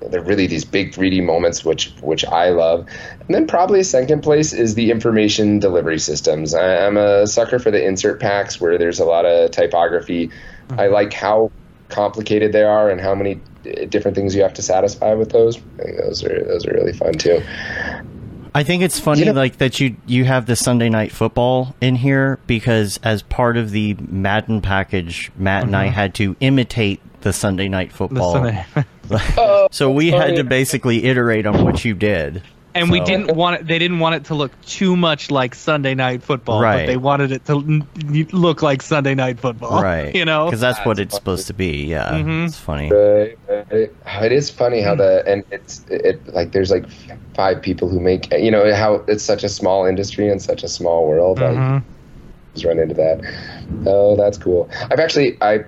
they're really these big 3D moments, which which I love. And then probably second place is the information delivery systems. I, I'm a sucker for the insert packs where there's a lot of typography. I like how complicated they are and how many uh, different things you have to satisfy with those. I think those are those are really fun too. I think it's funny You know- like that you you have the Sunday night football in here because as part of the Madden package, Matt and I had to imitate the Sunday night football. Sunday- so we had funny. to basically iterate on what you did. And we didn't want it. They didn't want it to look too much like Sunday night football, Right. but they wanted it to n- n- look like Sunday night football. Right. You know. Because that's what That's it's supposed to be. Yeah. Mhm. It's funny. Right, right. It is funny how the and it's it like there's like five people who make you know how it's such a small industry and such a small world. Like, Mhm. just run into that. Oh, that's cool. I've actually I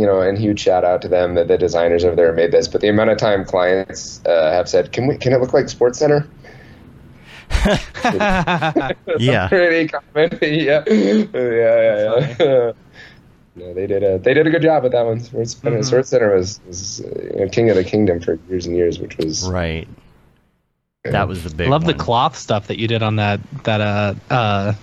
you know, and huge shout out to them that the designers over there made this. But the amount of time clients uh, have said, "Can we? Can it look like SportsCenter?" Yeah. pretty common. yeah, yeah, yeah. yeah. no, they did a they did a good job with that one. Sports, Mhm. SportsCenter was, was you know, king of the kingdom for years and years, which was Right. That was the big Love the cloth stuff that you did on that. That uh uh,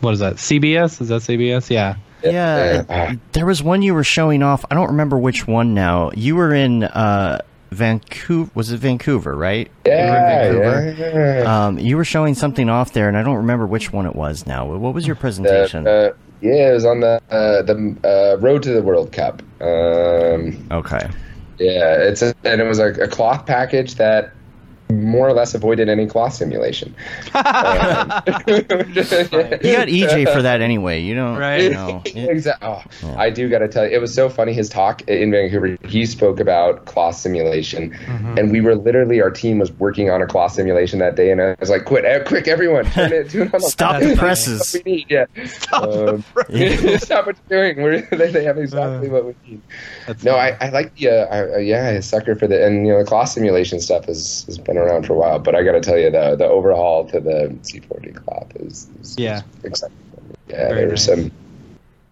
what is that? CBS? Is that CBS? Yeah. Yeah. Ah, There was one you were showing off. I don't remember which one now. You were in uh, Vancouver. Was it Vancouver, right? yeah, You were in Vancouver. yeah, yeah. Um, you were showing something off there, and I don't remember which one it was now. What was your presentation? Uh, uh, yeah, it was on the uh, the uh, road to the World Cup. Um, okay. yeah, it's a, and it was a, a cloth package that more or less avoided any cloth simulation. Um, You got EJ for that anyway. You don't. Right. You know, it- exactly. Oh, I do got to tell you, it was so funny. His talk in Vancouver, he spoke about cloth simulation, Mm-hmm. and we were literally our team was working on a cloth simulation that day, and I was like, "Quit, eh, quick, everyone, turn it, turn it on Stop the presses. we need, yeah. Um, Yeah. Stop what you're doing. We're, they, they have exactly Uh, what we need. No, funny. I, I like the uh, I, I- yeah, I sucker for the and you know the cloth simulation stuff has, has been around for a while, but I got to tell you the the overhaul to the C4D cloth is, is Yeah. is exciting. Yeah, Very there were nice. some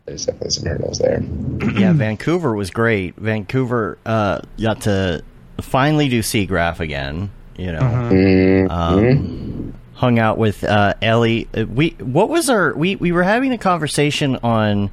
there's definitely some hurdles there. yeah, Vancouver was great. Vancouver uh, got to finally do SIGGRAPH again. You know, Mm-hmm. um, hung out with uh, Ellie. Uh, We what was our we we were having a conversation on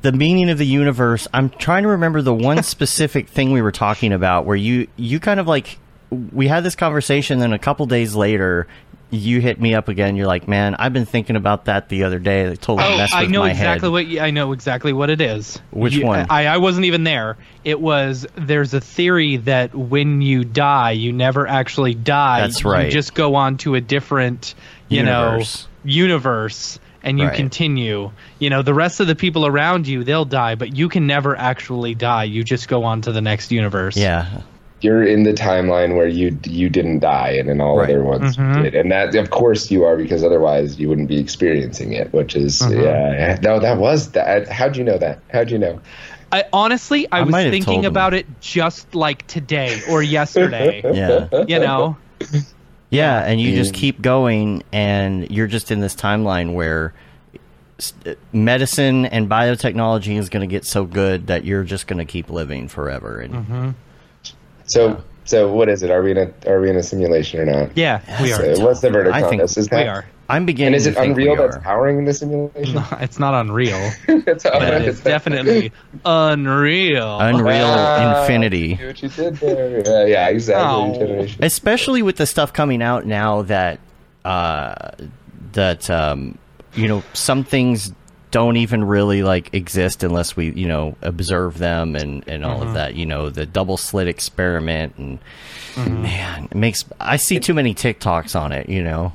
the meaning of the universe. I'm trying to remember the one specific thing we were talking about where you you kind of like we had this conversation, then a couple days later. You hit me up again. You're like, man, I've been thinking about that the other day. It totally Oh, messed I know my exactly head. what you, I know exactly what it is. Which You- one? I, I wasn't even there. It was there's a theory that when you die, you never actually die. That's right. You just go on to a different, you Universe. know, universe, and you Right. continue. You know, the rest of the people around you, they'll die, but you can never actually die. You just go on to the next universe. yeah, You're in the timeline where you you didn't die, and then all Right. other ones Mhm. did, and that of course you are because otherwise you wouldn't be experiencing it. Which is Mhm. yeah, no, that was that. How'd you know that? How'd you know? I honestly, I, I was thinking about it just like today or yesterday. Yeah. you know, Yeah, and you just Mm. keep going, and you're just in this timeline where uh, medicine and biotechnology is going to get so good that you're just going to keep living forever. And Mm-hmm. So, so what is it? Are we in a are we in a simulation or not? yeah, we Yes, are. So what's the verdict I on think this? Is We that, are. I'm beginning. And is it to Unreal that's powering the simulation? It's not unreal, it's, but it's definitely unreal. Unreal Ah, Infinity. see what you did there. Yeah, yeah, exactly. Oh. Especially with the stuff coming out now that uh, that um, you know some things don't even really like exist unless we you know observe them and and all of that you know the double slit experiment and man it makes I see too many TikToks on it you know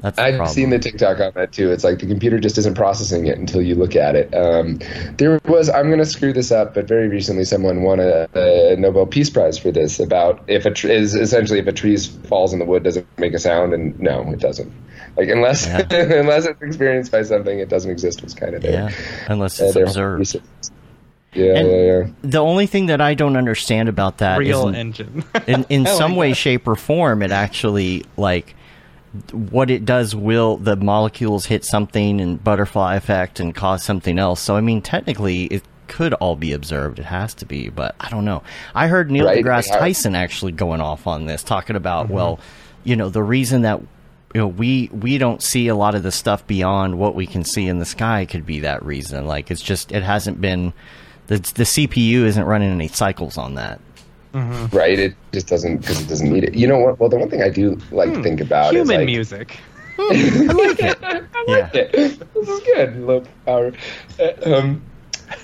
that's I've problem. seen the TikTok on that too. It's like the computer just isn't processing it until you look at it. Um, there was, I'm going to screw this up, but very recently someone won a, a Nobel Peace Prize for this about if a tr- is essentially if a tree falls in the wood does it make a sound and no, it doesn't. Like unless Yeah. unless it's experienced by something, it doesn't exist. Was kind of yeah unless it's their observed. Yeah, And- yeah, yeah. The only thing that I don't understand about that is Real in- engine. in in I like some way that. shape or form it actually like what it does will the molecules hit something and butterfly effect and cause something else so i mean technically it could all be observed it has to be but i don't know i heard neil Right, degrasse tyson actually going off on this talking about Mm-hmm. well you know the reason that you know we we don't see a lot of the stuff beyond what we can see in the sky could be that reason like it's just it hasn't been the the cpu isn't running any cycles on that right. It just doesn't because it doesn't need it. You know what? Well, the one thing I do like to think about is Hmm. Human like, music. yeah it. this is good. Low power. Uh, Um,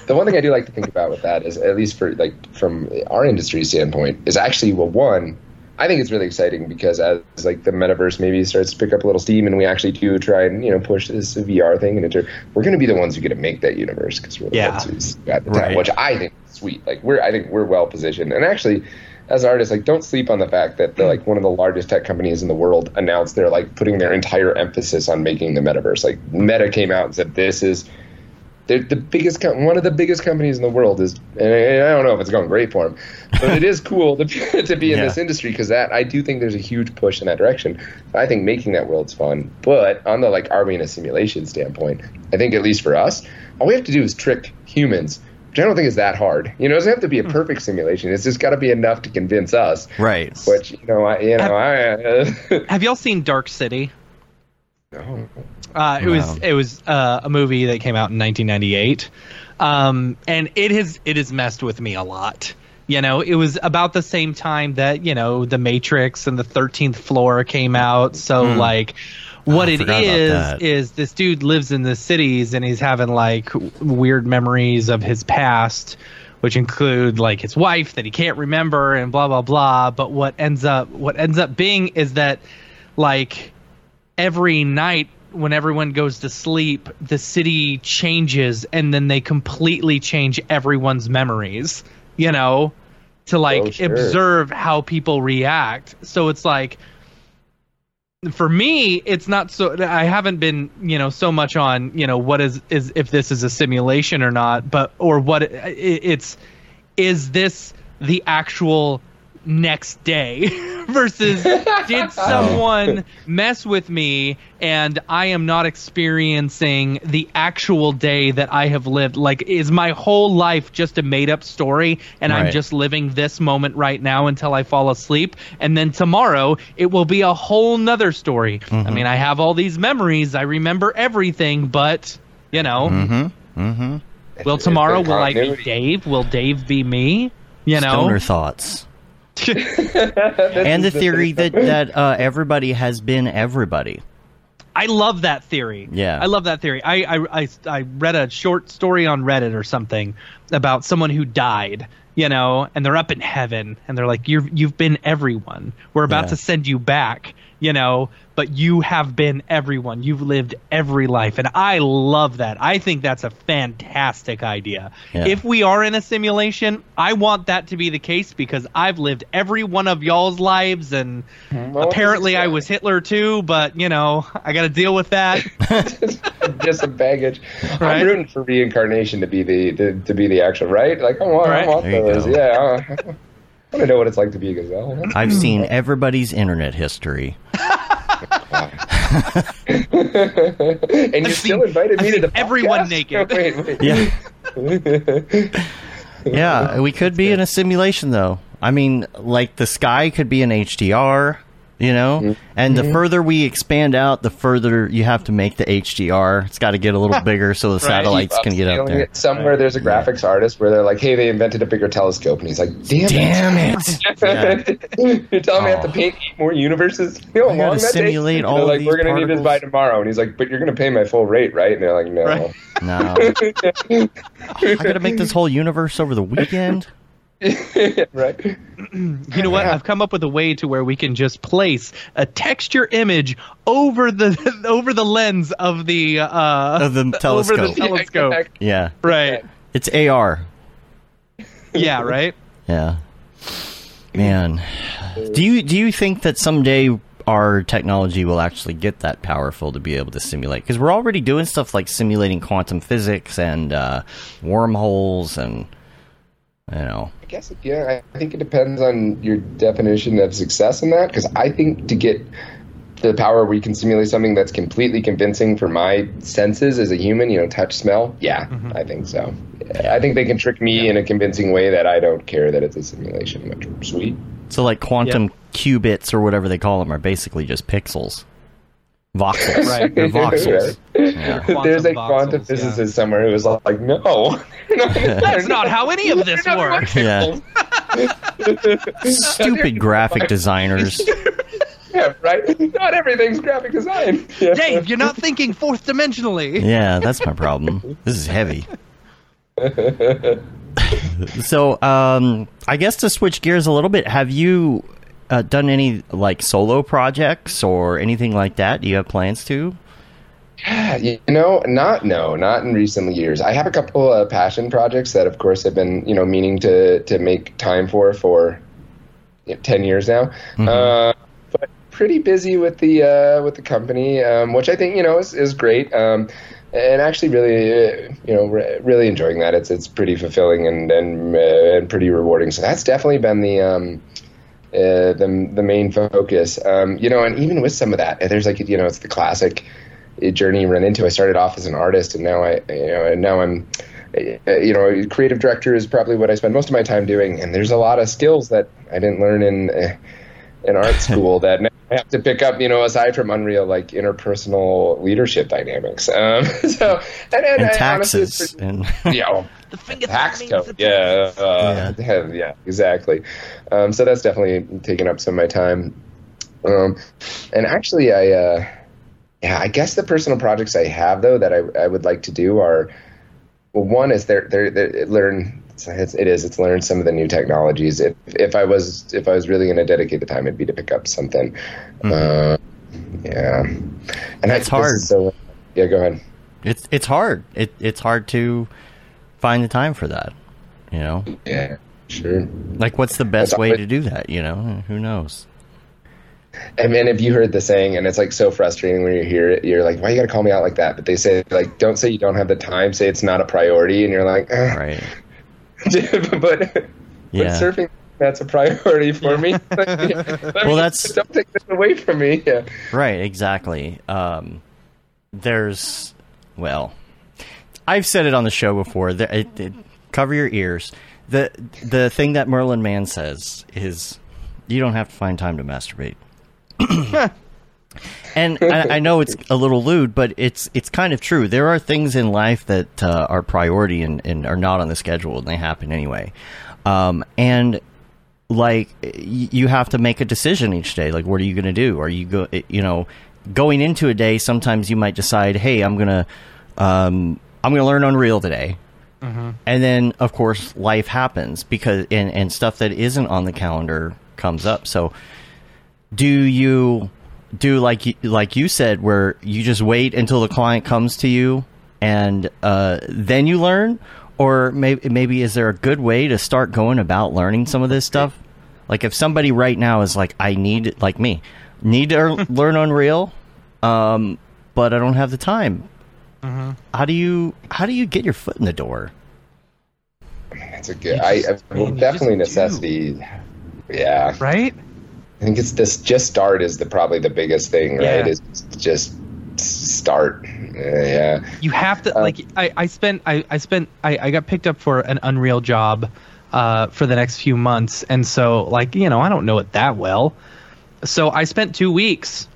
the one thing I do like to think about with that is, at least for like from our industry standpoint, is actually well, one, I think it's really exciting because as like the metaverse maybe starts to pick up a little steam, and we actually do try and you know push this VR thing, and inter- we're going to be the ones who get to make that universe because we're the Yeah. ones who's got the Right. which I think is sweet. Like we're, I think we're well positioned, and actually. As artists, like, don't sleep on the fact that the, like one of the largest tech companies in the world announced they're like putting their entire emphasis on making the metaverse. Like, Meta came out and said this is they're the biggest com- one of the biggest companies in the world is and I, I don't know if it's going great for them but it is cool to, to be in Yeah. this industry because that I do think there's a huge push in that direction I think making that world's fun but on the like are we in a simulation standpoint I think at least for us all we have to do is trick humans which I don't think is that hard you know it doesn't have to be a hmm. perfect simulation it's just got to be enough to convince us right which you know I you know I Have y'all seen Dark City? no. Uh, it was it was uh, a movie that came out in 1998, um, and it has it has messed with me a lot. You know, it was about the same time that you know The Matrix and the Thirteenth Floor came out. So Hmm. like, what I it about is this dude lives in the cities and he's having like w- weird memories of his past. Which include like his wife that he can't remember and blah blah blah. But what ends up what ends up being is that like every night when everyone goes to sleep, the city changes and then they completely change everyone's memories, you know, to like Oh, sure. observe how people react. So it's like for me, it's not so I haven't been, you know, so much on, you know, what is is if this is a simulation or not, but or what it, it's is this the actual next day versus did someone mess with me and I am not experiencing the actual day that I have lived? Like is my whole life just a made up story and I'm just living this moment right now until I fall asleep? And then tomorrow it will be a whole nother story. I mean I have all these memories. I remember everything but you know. Mm-hmm. Mm-hmm. Will tomorrow will I be. Dave? Will Dave be me? You know? Stoner thoughts. This and the theory that that uh, everybody has been everybody. I love that theory. Yeah. I love that theory. I, I, I, I read a short story on Reddit or something about someone who died, you know, and they're up in heaven and they're like, You're, you've been everyone. We're about Yeah. to send you back, you know, but you have been everyone. You've lived every life. And I love that. I think that's a fantastic idea. Yeah. If we are in a simulation, I want that to be the case because I've lived every one of y'all's lives and Well, apparently I was Hitler too, but you know, I got to deal with that. just some baggage. Right. I'm rooting for reincarnation to be the, the to be the actual right. Like uh, I want, Right. I want those. Yeah, I, I want to know what it's like to be a gazelle. I've seen everybody's internet history. and you still invited me I've to the seen everyone podcast? naked. wait, wait. Yeah. Yeah, we could be in a simulation though. I mean, like the sky could be in HDR, you know? Mm-hmm. And the further we expand out, the further you have to make the HDR. It's got to get a little bigger so the satellites can get up there. Somewhere there's a graphics artist where they're like, "Hey, they invented a bigger telescope," and he's like, "Damn, Damn it. it! You're telling me I have Oh. to paint eight more universes? You know, how long that simulate all they're like, these "We're gonna need this by tomorrow," and he's like, "But you're gonna pay my full rate, right?" And they're like, "No." Right. No. I got to make this whole universe over the weekend. right? You know what? I've come up with a way to where we can just place a texture image over the over the lens of the uh Of the over the telescope. telescope. Yeah. Right. It's AR. Yeah, right? Yeah. Man. Do you do you think that someday our technology will actually get that powerful to be able to simulate? Because we're already doing stuff like simulating quantum physics and uh, wormholes and you know. I guess yeah. I think it depends on your definition of success in that. Because I think to get the power where you can simulate something that's completely convincing for my senses as a human, you know, touch, smell. Yeah, mm-hmm. I think so. I think they can trick me in a convincing way that I don't care that it's a simulation. Which sweet. So like quantum qubits or whatever they call them are basically just pixels. Voxels. Right. They're voxels. Right? Yeah. There's a Quantum quantum voxels, physicist yeah. somewhere who was like, "No, That's not how any of this works. Yeah. Stupid graphic designers. Yeah, right. Not everything's graphic design. Yeah. Dave, you're not thinking fourth dimensionally. Yeah, that's my problem. This is heavy. so, um, I guess to switch gears a little bit, have you uh, done any like solo projects or anything like that? Do you have plans to? Yeah, you know, not no, not in recent years. I have a couple of passion projects that, of course, have been you know meaning to to make time for for you know, ten years now. Uh, but pretty busy with the uh, with the company, um, which I think you know is is great. Um, and actually, really, uh, you know, re- really enjoying that. It's it's pretty fulfilling and and uh, and pretty rewarding. So that's definitely been the um, uh, the the main focus. Um, you know, and even with some of that, there's like you know, it's the classic journey you run into. I started off as an artist, and now I you know, and now I'm uh, you know, creative director is probably what I spend most of my time doing. And there's a lot of skills that I didn't learn in uh, in art school that now I have to pick up. You know, aside from Unreal, like interpersonal leadership dynamics. Um, so and, and, And I honestly, taxes pretty- and yeah, well, The finger tax means code. the Yeah, uh, yeah, exactly. Um, so that's definitely taken up some of my time. Um, and actually, I, uh, yeah, I guess the personal projects I have though that I, I would like to do are, well, one is they're, they're, they're learn. It's, it is. It's learn some of the new technologies. If if I was if I was really going to dedicate the time, it'd be to pick up something. Uh, yeah, and Mm-hmm. It's this hard. So yeah, go ahead. it's it's hard. It it's hard to find the time for that. You know, Yeah, sure. like what's the best way to do that? You know, who knows? I mean, if you heard the saying, and it's like so frustrating when you hear it, you're like, why you got to call me out like that? But they say, like, don't say you don't have the time, say it's not a priority. And you're like, eh. Right? but, but Yeah. surfing, that's a priority for me. well, that's- Don't take this away from me. Yeah. Right, exactly. Um, there's, well, I've said it on the show before. That it, it, cover your ears. the The thing that Merlin Mann says is, you don't have to find time to masturbate. and I, I know it's a little lewd, but it's it's kind of true. There are things in life that uh, are priority and, and are not on the schedule, and they happen anyway. Um, and like y- you have to make a decision each day like what are you going to do are you go you know going into a day sometimes you might decide hey i'm going to um, i'm going to learn unreal today and then of course life happens because and, and stuff that isn't on the calendar comes up so do you do like you, like you said, where you just wait until the client comes to you and uh, then you learn, or maybe maybe is there a good way to start going about learning some of this stuff? Like if somebody right now is like, I need like me, need to learn Unreal, um, but I don't have the time. Mm-hmm. How do you how do you get your foot in the door? That's a good. You I, I well, man, you definitely just do. necessity. Yeah, Right? I think it's this. Just start is the probably the biggest thing, right? Is just start. Yeah. You have to Uh, like I, I spent I, I spent I, I got picked up for an Unreal job uh, for the next few months and so like you know I don't know it that well. So I spent two weeks.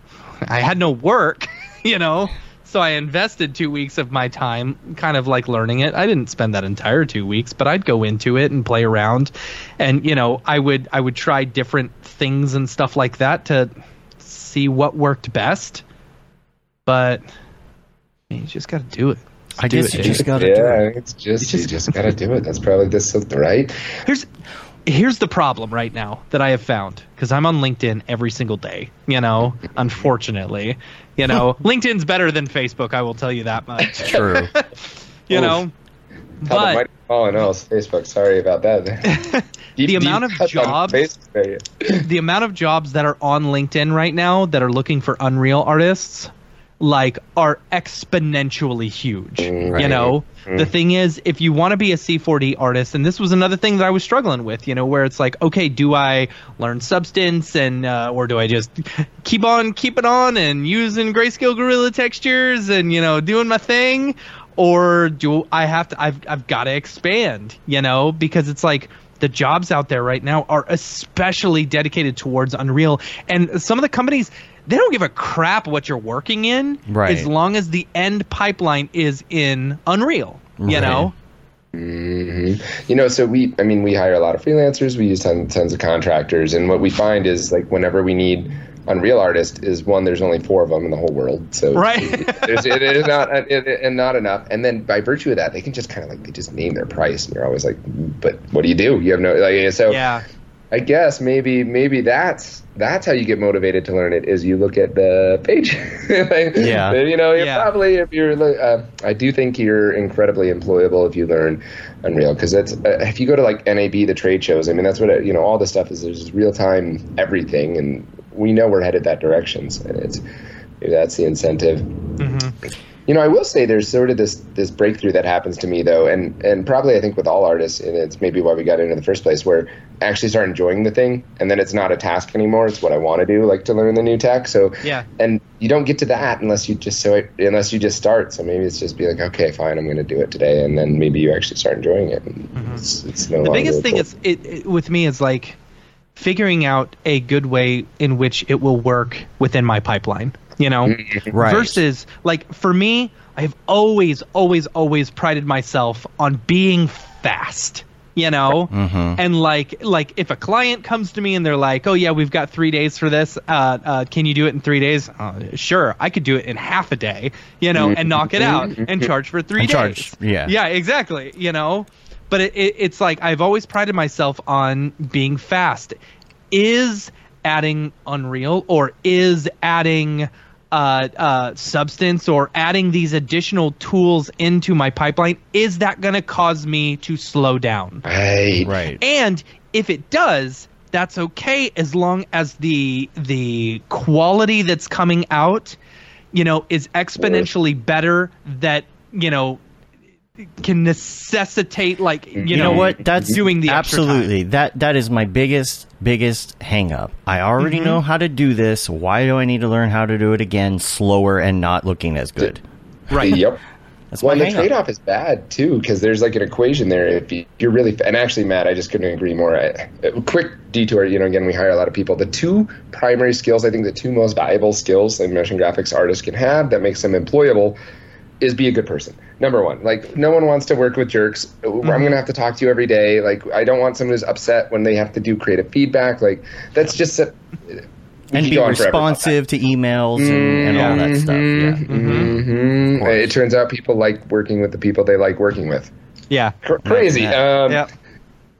I had no work, you know. So I invested two weeks of my time kind of like learning it. I didn't spend that entire two weeks, but I'd go into it and play around and you know, I would I would try different things and stuff like that to see what worked best. But you just got to do it. Just I do guess it, you dude. just gotta yeah, do it. think it's just You you just- just, gotta do it. That's probably this right. here's here's the problem right now that I have found because I'm on LinkedIn every single day. You know, unfortunately, you know, LinkedIn's better than Facebook. I will tell you that much. It's True. You Oof. know, How the but mighty fallen else, Facebook. Sorry about that. Deep- The amount of jobs- the amount of jobs that are on LinkedIn right now that are looking for Unreal artists like are exponentially huge. You Right. know, the thing is if you want to be a C4D artist and this was another thing that I was struggling with, you know, where it's like, okay, do I learn substance and uh, or do I just keep on keep it on and using Greyscalegorilla textures and you know, doing my thing or do I have to I've I've got to expand, you know, because it's like the jobs out there right now are especially dedicated towards Unreal and some of the companies they don't give a crap what you're working in Right. as long as the end pipeline is in Unreal, you Right. know. hmm You know, so we, I mean, we hire a lot of freelancers. We use tons, tons of contractors, and what we find is like whenever we need Unreal artist, is one, there's only four of them in the whole world, so Right. there's, it is not it, it- and not enough. And then by virtue of that, they can just kind of like they just name their price, and you're always like, but what do you do? You have no like so. Yeah. I guess maybe maybe that's that's how you get motivated to learn it is you look at the page. Like, Yeah. You know, you're Yeah. probably if you're. Uh, I do think you're incredibly employable if you learn Unreal because that's uh, if you go to like NAB the trade shows. I mean that's what it, you know. All this stuff is there's real time everything, and we know we're headed that direction. So it's that's the incentive. You know, I will say there's sort of this this breakthrough that happens to me though, and and probably I think with all artists, and it's maybe why we got into the first place, where I actually start enjoying the thing, and then it's not a task anymore. It's what I want to do, like to learn the new tech. So Yeah. and you don't get to that unless you just so unless you just start. So maybe it's just be like, okay, fine, I'm going to do it today, and then maybe you actually start enjoying it. And it's, it's no Mm-hmm. The biggest thing chore. is it, it with me is like figuring out a good way in which it will work within my pipeline. You know, Right. versus like for me, I have always, always, always prided myself on being fast. You know, and like, like if a client comes to me and they're like, "Oh yeah, we've got three days for this. Uh, uh, can you do it in three days?" Uh, sure, I could do it in half a day. You know, and knock it out and charge for three And days. charge, yeah. yeah, exactly. You know, but it, it, it's like I've always prided myself on being fast. Is adding Unreal or is adding uh, uh, Substance or adding these additional tools into my pipeline, is that going to cause me to slow down? right, Right. And if it does, that's okay as long as the the quality that's coming out, you know, is exponentially better that, you know, can necessitate like you, You know what? That's doing the extra time. absolutely that that is my biggest biggest hang up. I already Mm-hmm. know how to do this. Why do I need to learn how to do it again slower and not looking as good? right. Yep. That's Well, and the hang trade-off is bad too, because there's like an equation there. If you- you're really, and actually, Matt, I just couldn't agree more. I, a quick detour. You know, again, we hire a lot of people. The two primary skills, I think, the two most valuable skills that motion graphics artists can have that makes them employable is be a good person. Number one, like no one wants to work with jerks. I'm gonna have to talk to you every day. Like I don't want someone who's upset when they have to do creative feedback. Like that's just. A, and be go on forever about that. responsive to emails and, and all that stuff. Yeah. Mhm. course. It turns out people like working with the people they like working with. Yeah. Cr- crazy. Um, Yeah.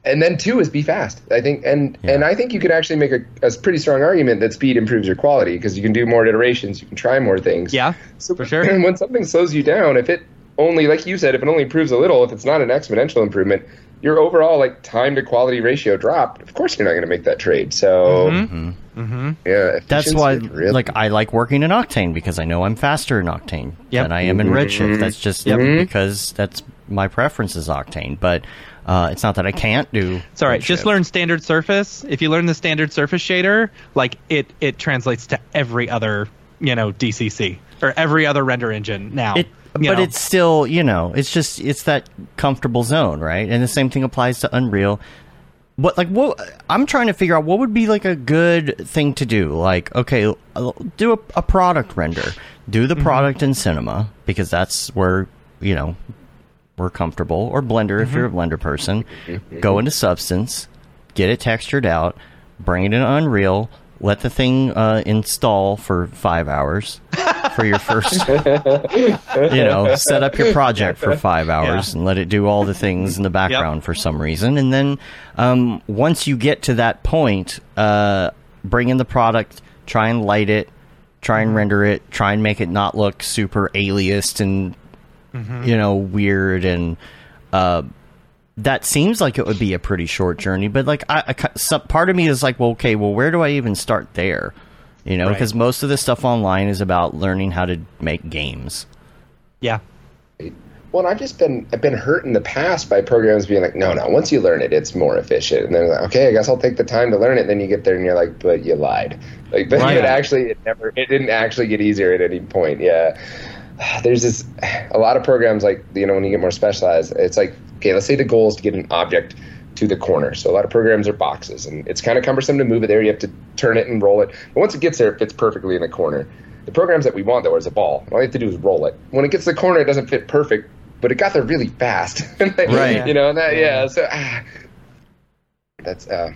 And then two is be fast. I think, and Yeah. and I think you could actually make a, a pretty strong argument that speed improves your quality because you can do more iterations, you can try more things. Yeah, so for sure. And when something slows you down, if it only, like you said, if it only improves a little, if it's not an exponential improvement, your overall like time to quality ratio dropped. Of course, you're not going to make that trade. So Mm-hmm. yeah, That's efficiency why, really- like, I like working in Octane because I know I'm faster in Octane Yep. than I am in Mm-hmm. Redshift. That's just because that's my preference is Octane. But uh, it's not that I can't do. It's all right. Just learn standard surface. If you learn the standard surface shader, like it, it translates to every other, you know, DCC or every other render engine now. It, but know. it's still, you know, it's just it's that comfortable zone, right? And the same thing applies to Unreal. What like what I'm trying to figure out what would be like a good thing to do. Like, okay, do a, a product render, do the Mm-hmm. product in Cinema because that's where you know we're comfortable, or Blender if you're a Mm-hmm. Blender person. Go into Substance, get it textured out, bring it in Unreal, let the thing uh, install for five hours for your first you know, set up your project for five hours Yeah. and let it do all the things in the background for some reason. And then um, once you get to that point, uh, bring in the product, try and light it, try and render it, try and make it not look super aliased and, you know, weird. And uh, that seems like it would be a pretty short journey. But, like, I, I, some, part of me is like, well, okay, well, where do I even start there? You know, Right. because most of the stuff online is about learning how to make games. yeah. Well, I've just been I've been hurt in the past by programs being like, no, no, once you learn it, it's more efficient. And then like, okay, I guess I'll take the time to learn it. And then you get there and you're like, but you lied. Like, but Right. it actually it never it didn't actually get easier at any point. Yeah, there's this a lot of programs like you know when you get more specialized, it's like okay, let's say the goal is to get an object to the corner. So a lot of programs are boxes, and it's kind of cumbersome to move it there. You have to turn it and roll it. But once it gets there, it fits perfectly in the corner. The programs that we want though is a ball. All you have to do is roll it. When it gets to the corner, it doesn't fit perfect, but it got there really fast. Right. You know, and that yeah. So ah, that's uh,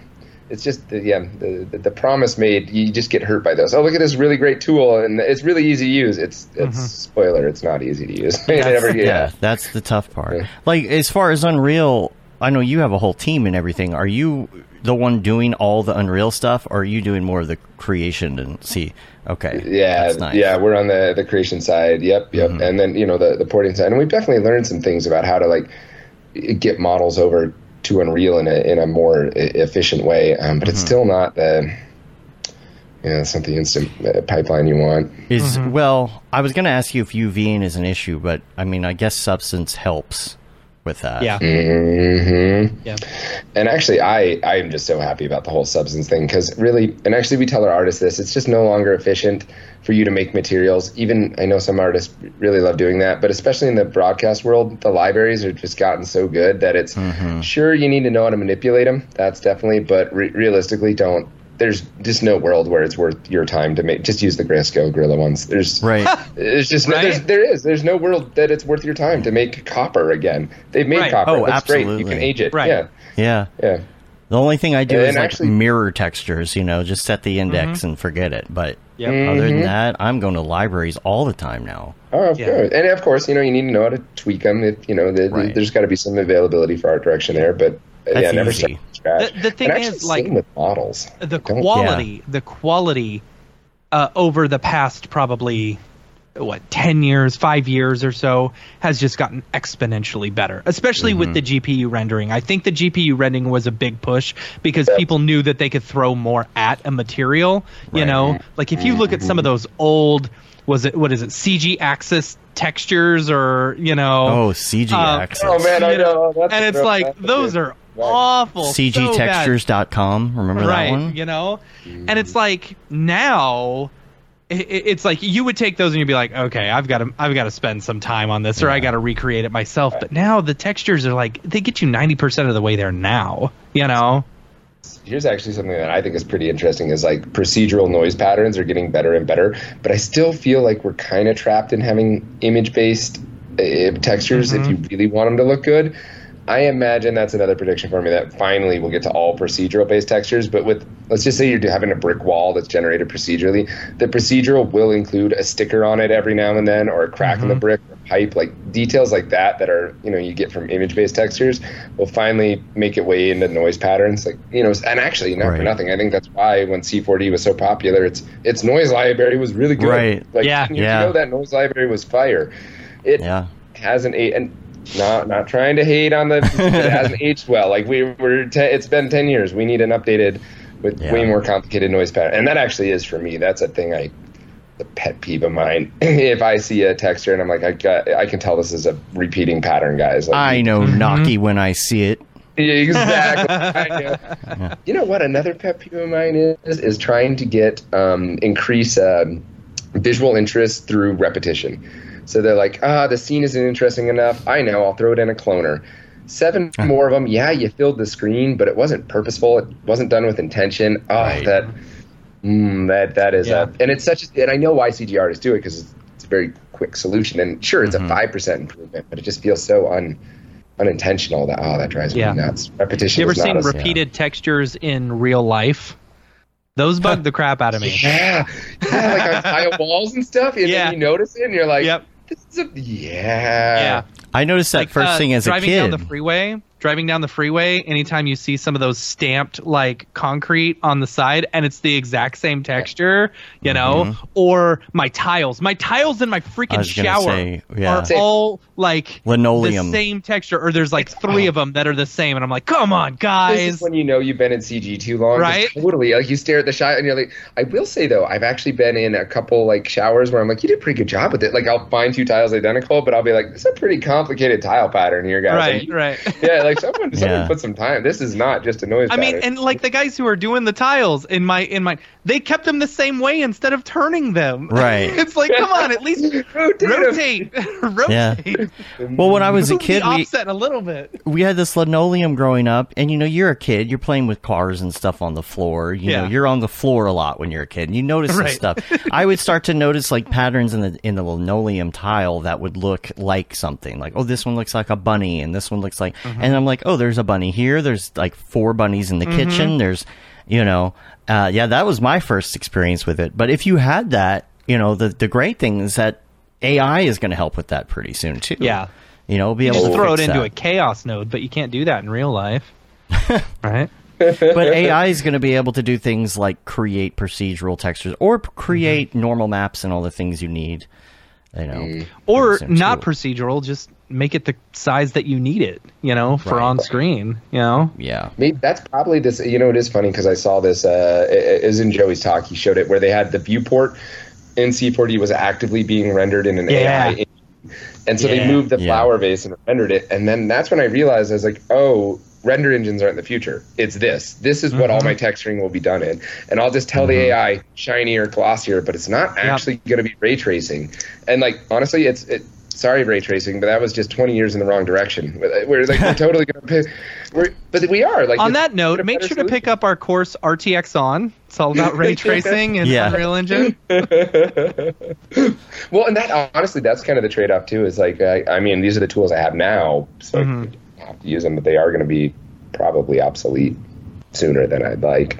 it's just the, yeah the, the the promise made. You just get hurt by those. Oh, look at this really great tool, and it's really easy to use. It's it's mm-hmm. spoiler. It's not easy to use. Never- yeah. yeah. that's the tough part. Yeah. Like as far as Unreal, I know you have a whole team and everything. Are you the one doing all the Unreal stuff, or are you doing more of the creation and see? Okay, Yeah, that's nice. yeah, we're on the the creation side. Yep, yep, mm-hmm. and then you know the the porting side, and we've definitely learned some things about how to like get models over to Unreal in a in a more efficient way. Um, but it's still not the you know, it's not the instant uh, pipeline you want. Is well, I was going to ask you if UVing is an issue, but I mean, I guess Substance helps with that. Yeah. hmm Yeah. And actually, I I am just so happy about the whole substance thing because really, and actually, we tell our artists this: it's just no longer efficient for you to make materials. Even I know some artists really love doing that, but especially in the broadcast world, the libraries are just gotten so good that it's sure you need to know how to manipulate them. That's definitely, but re- realistically, don't. There's just no world where it's worth your time to make. Just use the Greyscalegorilla ones. There's Right. There's just no, Right? there's, there is there's no world that it's worth your time to make copper again. They've made Right. copper. Oh, That's great. You can age it. Right. Yeah. yeah. Yeah. The only thing I do And is like actually- mirror textures, you know, just set the index and forget it. But Yep. other Mm-hmm. than that, I'm going to libraries all the time now. Oh, of Yeah. course, and of course, you know you need to know how to tweak them. If, you know, the, the- Right. there's got to be some availability for art direction there, but uh, That's yeah, never easy. start from scratch. The- the thing is, like, with models. the Don't- quality the quality uh, over the past probably what 10 years 5 years or so has just gotten exponentially better especially with the gpu rendering i think the gpu rendering was a big push because people knew that they could throw more at a material you Right. know like if you look at some of those old was it what is it CGAxis textures or you know Oh, CG Uh, Access. Oh man, I you know, know. That's and it's like those are Right. awful. So CGTextures.com. Remember right that one? you know? And it's like now i- i- it's like you would take those and you'd be like okay i've got to i've got to spend some time on this or i got to recreate it myself. But now the textures are like they get you 90% of the way there now you know? Here's actually something that I think is pretty interesting: is like procedural noise patterns are getting better and better, but I still feel like we're kind of trapped in having image-based uh, textures if you really want them to look good. I imagine that's another prediction for me that finally we'll get to all procedural based textures. But with let's just say you're having a brick wall that's generated procedurally, the procedural will include a sticker on it every now and then, or a crack in the mm-hmm. brick, or pipe, like details like that that are you know you get from image based textures will finally make it way into noise patterns. Like you know, and actually not for nothing, I think that's why when C4D was so popular, its its noise library was really good. Right. Like Yeah. 10 years Yeah. ago, that noise library was fire. It Yeah. has an aged, and not not trying to hate on the it hasn't aged well. Like we were, te- it's been ten years. We need an updated with Yeah. way more complicated noise pattern, and that actually is for me. That's a thing I, a pet peeve of mine. if I see a texture and I'm like, I got, I can tell this is a repeating pattern, guys. Like, I know Naki when I see it. exactly. I know. You know what? Another pet peeve of mine is is trying to get um, increase um, visual interest through repetition. So they're like, ah, the scene isn't interesting enough. I know. I'll throw it in a cloner. Seven more of them. Yeah, you filled the screen, but it wasn't purposeful. It wasn't done with intention. Oh, Right. that. Mm, that that is Yeah. a, and it's such. A, and I know why CG artists do it because it's, it's a very quick solution. And sure, Mm-hmm. it's a five percent improvement, but it just feels so un unintentional that oh that drives Yeah. me nuts. Repetition. You ever is not seen a- repeated textures in real life? Those bug the crap out of me. Yeah, yeah, like on tile walls and stuff, and Yeah. then you notice it, and you're like, Yep. "This is a yeah." Yeah. I noticed that Like, first uh, thing as a kid. driving kid. down the freeway, driving down the freeway, anytime you see some of those stamped like concrete on the side and it's the exact same texture, you know, or my tiles. My tiles in my Mm-hmm. Freaking shower say, yeah. are all like Linoleum. the same texture or there's like 3 of them that are the same and I'm like, "Come on, guys. This guys." is when you know you've been in CG too long, Right? Totally, like you stare at the shot and you're like, I will say though, I've actually been in a couple like showers where I'm like, you did a pretty good job with it. Like I'll find two tiles identical, but I'll be like, it's a pretty complicated tile pattern here, guys. right, Like, right. Yeah, like someone, someone Yeah. put some time. This is not just a noise. I mean, and like the guys who are doing the tiles in my in my they kept them the same way instead of turning them. Right. it's like, come on, at least Rotate 'em. rotate, rotate. Yeah. well, when I was a kid, we, offset a little bit. we had this linoleum growing up, and you know, you're a kid, you're playing with cars and stuff on the floor. You know, you're on the floor a lot when you're a kid, and you notice this stuff. I would start to notice like patterns in the in the linoleum tile that would look like something. Like, oh, this one looks like a bunny, and this one looks like, mm-hmm. and I'm like, oh, there's a bunny here. There's like four bunnies in the kitchen. There's, you know, uh, yeah, that was my first experience with it. But if you had that, you know, the the great thing is that AI is going to help with that pretty soon too. Yeah. You know, be You able just to throw it into that. a chaos node, but you can't do that in real life, right? but AI is going to be able to do things like create procedural textures or create Mm-hmm. normal maps and all the things you need. You know, Or not too. procedural, just make it the size that you need it. You know, for Right. on screen. You know, yeah, Maybe that's probably this. You know, it is funny because I saw this. Uh, it, it was in Joey's talk. He showed it where they had the viewport in C4D was actively being rendered in an Yeah. AI, and so Yeah. they moved the Yeah. flower vase and rendered it. And then that's when I realized I was like, oh. Render engines aren't in the future. It's this. This is what all my texturing will be done in, and I'll just tell the AI shinier, glossier, but it's not actually going to be ray tracing. And like honestly, it's it, sorry ray tracing, but that was just 20 years in the wrong direction. We're like we're totally going to, we're but we are like on that note, make better sure to pick up our course RTX on. It's all about ray tracing and Yeah. Unreal Engine. well, and that honestly, that's kind of the trade-off too. Is like, I, I mean, these are the tools I have now, so Mm-hmm. I have to use them, but they are going to be probably obsolete sooner than I'd like.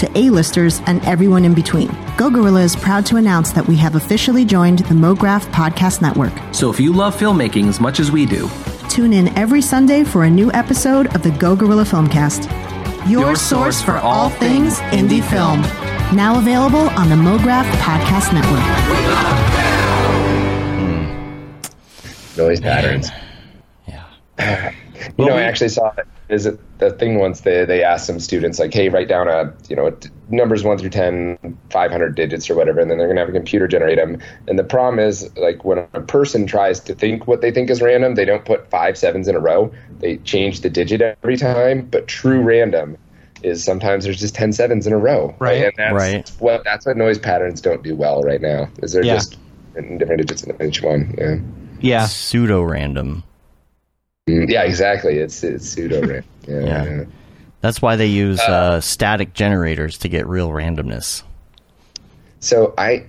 to A-listers and everyone in between. Go Gorilla is proud to announce that we have officially joined the MoGraph Podcast Network. So if you love filmmaking as much as we do, Tune in every Sunday for a new episode of the Go Gorilla Filmcast. Your, Your source for all things indie film. Now available on the MoGraph Podcast Network. Noise patterns. Yeah. You Well, know, we- I actually saw is it the thing once they they asked some students like, hey, write down a you know t- numbers one through 10, 500 digits or whatever, and then they're gonna have a computer generate them. And the problem is like when a person tries to think what they think is random, they don't put five sevens in a row. They change the digit every time. But true random is sometimes there's just 10 sevens in a row. Right. And that's Right. what that's what noise patterns don't do well right now. Is they're Yeah. just different digits in each one. Yeah. Yeah. Pseudo random. Mm, Yeah, exactly. It's it's pseudo random. Yeah. Yeah. yeah. That's why they use uh, static generators to get real randomness. So I okay,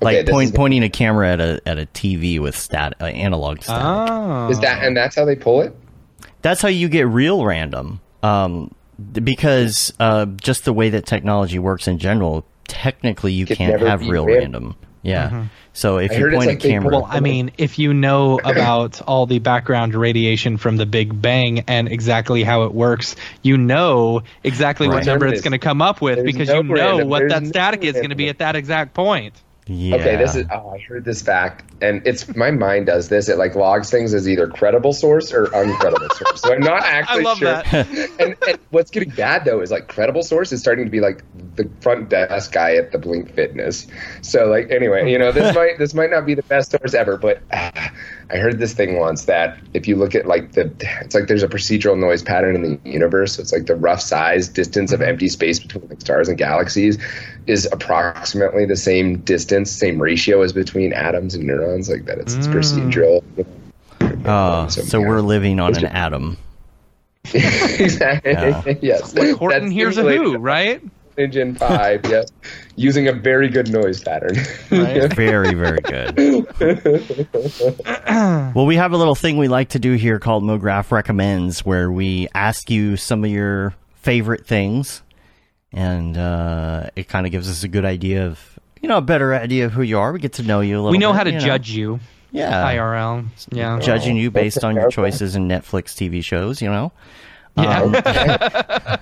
Like point, is, pointing a camera at a at a TV with stat uh, analog static. Oh. is that and that's how they pull it? That's how you get real random. Um, because uh, just the way that technology works in general, technically you Could can't have be real ran- random. Yeah. Mm-hmm. So if I you heard it's point like a camera, Well, I mean, if you know about all the background radiation from the Big Bang and exactly how it works, you know exactly what number it's going to come up with there's because no you know random. what There's that no static is going to be at that exact point. Yeah. Okay, this is oh, I heard this fact, and it's my mind does this. It like logs things as either credible source or uncredible source. So I'm not actually I love sure. that. and, and what's getting bad though is like credible source is starting to be like the front desk guy at the Blink Fitness. So like anyway, you know this might this might not be the best source ever, but ah, I heard this thing once that if you look at like the it's like there's a procedural noise pattern in the universe. So it's like the rough size distance of empty space between like stars and galaxies is approximately the same distance, same ratio as between atoms and neurons. Like that, it's, it's procedural. Uh, so yeah. we're living on an atom. exactly Yeah. yes. Like Horton That's hears a simulated who, right? Engine five, yes, using a very good noise pattern. Right. Very, very good. well, we have a little thing we like to do here called MoGraph Recommends, where we ask you some of your favorite things, and uh, it kind of gives us a good idea of, you know, a better idea of who you are. We get to know you a little. We know bit, how to you judge you, Yeah, IRL. Yeah. judging you based on your choices in Netflix TV shows. You know. Yeah.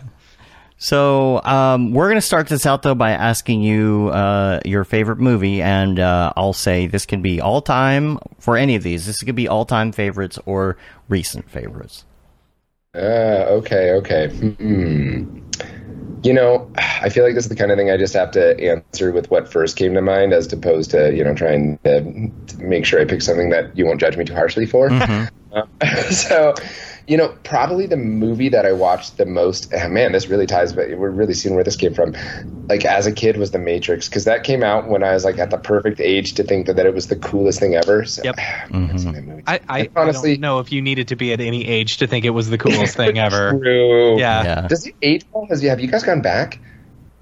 So um, we're going to start this out though by asking you uh, your favorite movie, and uh, I'll say this can be all time for any of these. This could be all time favorites or recent favorites. Uh, okay, okay. Hmm. You know, I feel like this is the kind of thing I just have to answer with what first came to mind, as opposed to you know trying to, make sure I pick something that you won't judge me too harshly for. Uh, so, you know, probably the movie that I watched the most. ah, man, this really ties. But we're really seeing where this came from. Like as a kid, was The Matrix because that came out when I was like at the perfect age to think that, that it was the coolest thing ever. So, Yep. man, I've seen that movie. I, I, honestly, I don't know if you needed to be at any age to think it was the coolest thing ever. true. Yeah. Yeah, Does it age well? Has have you guys gone back?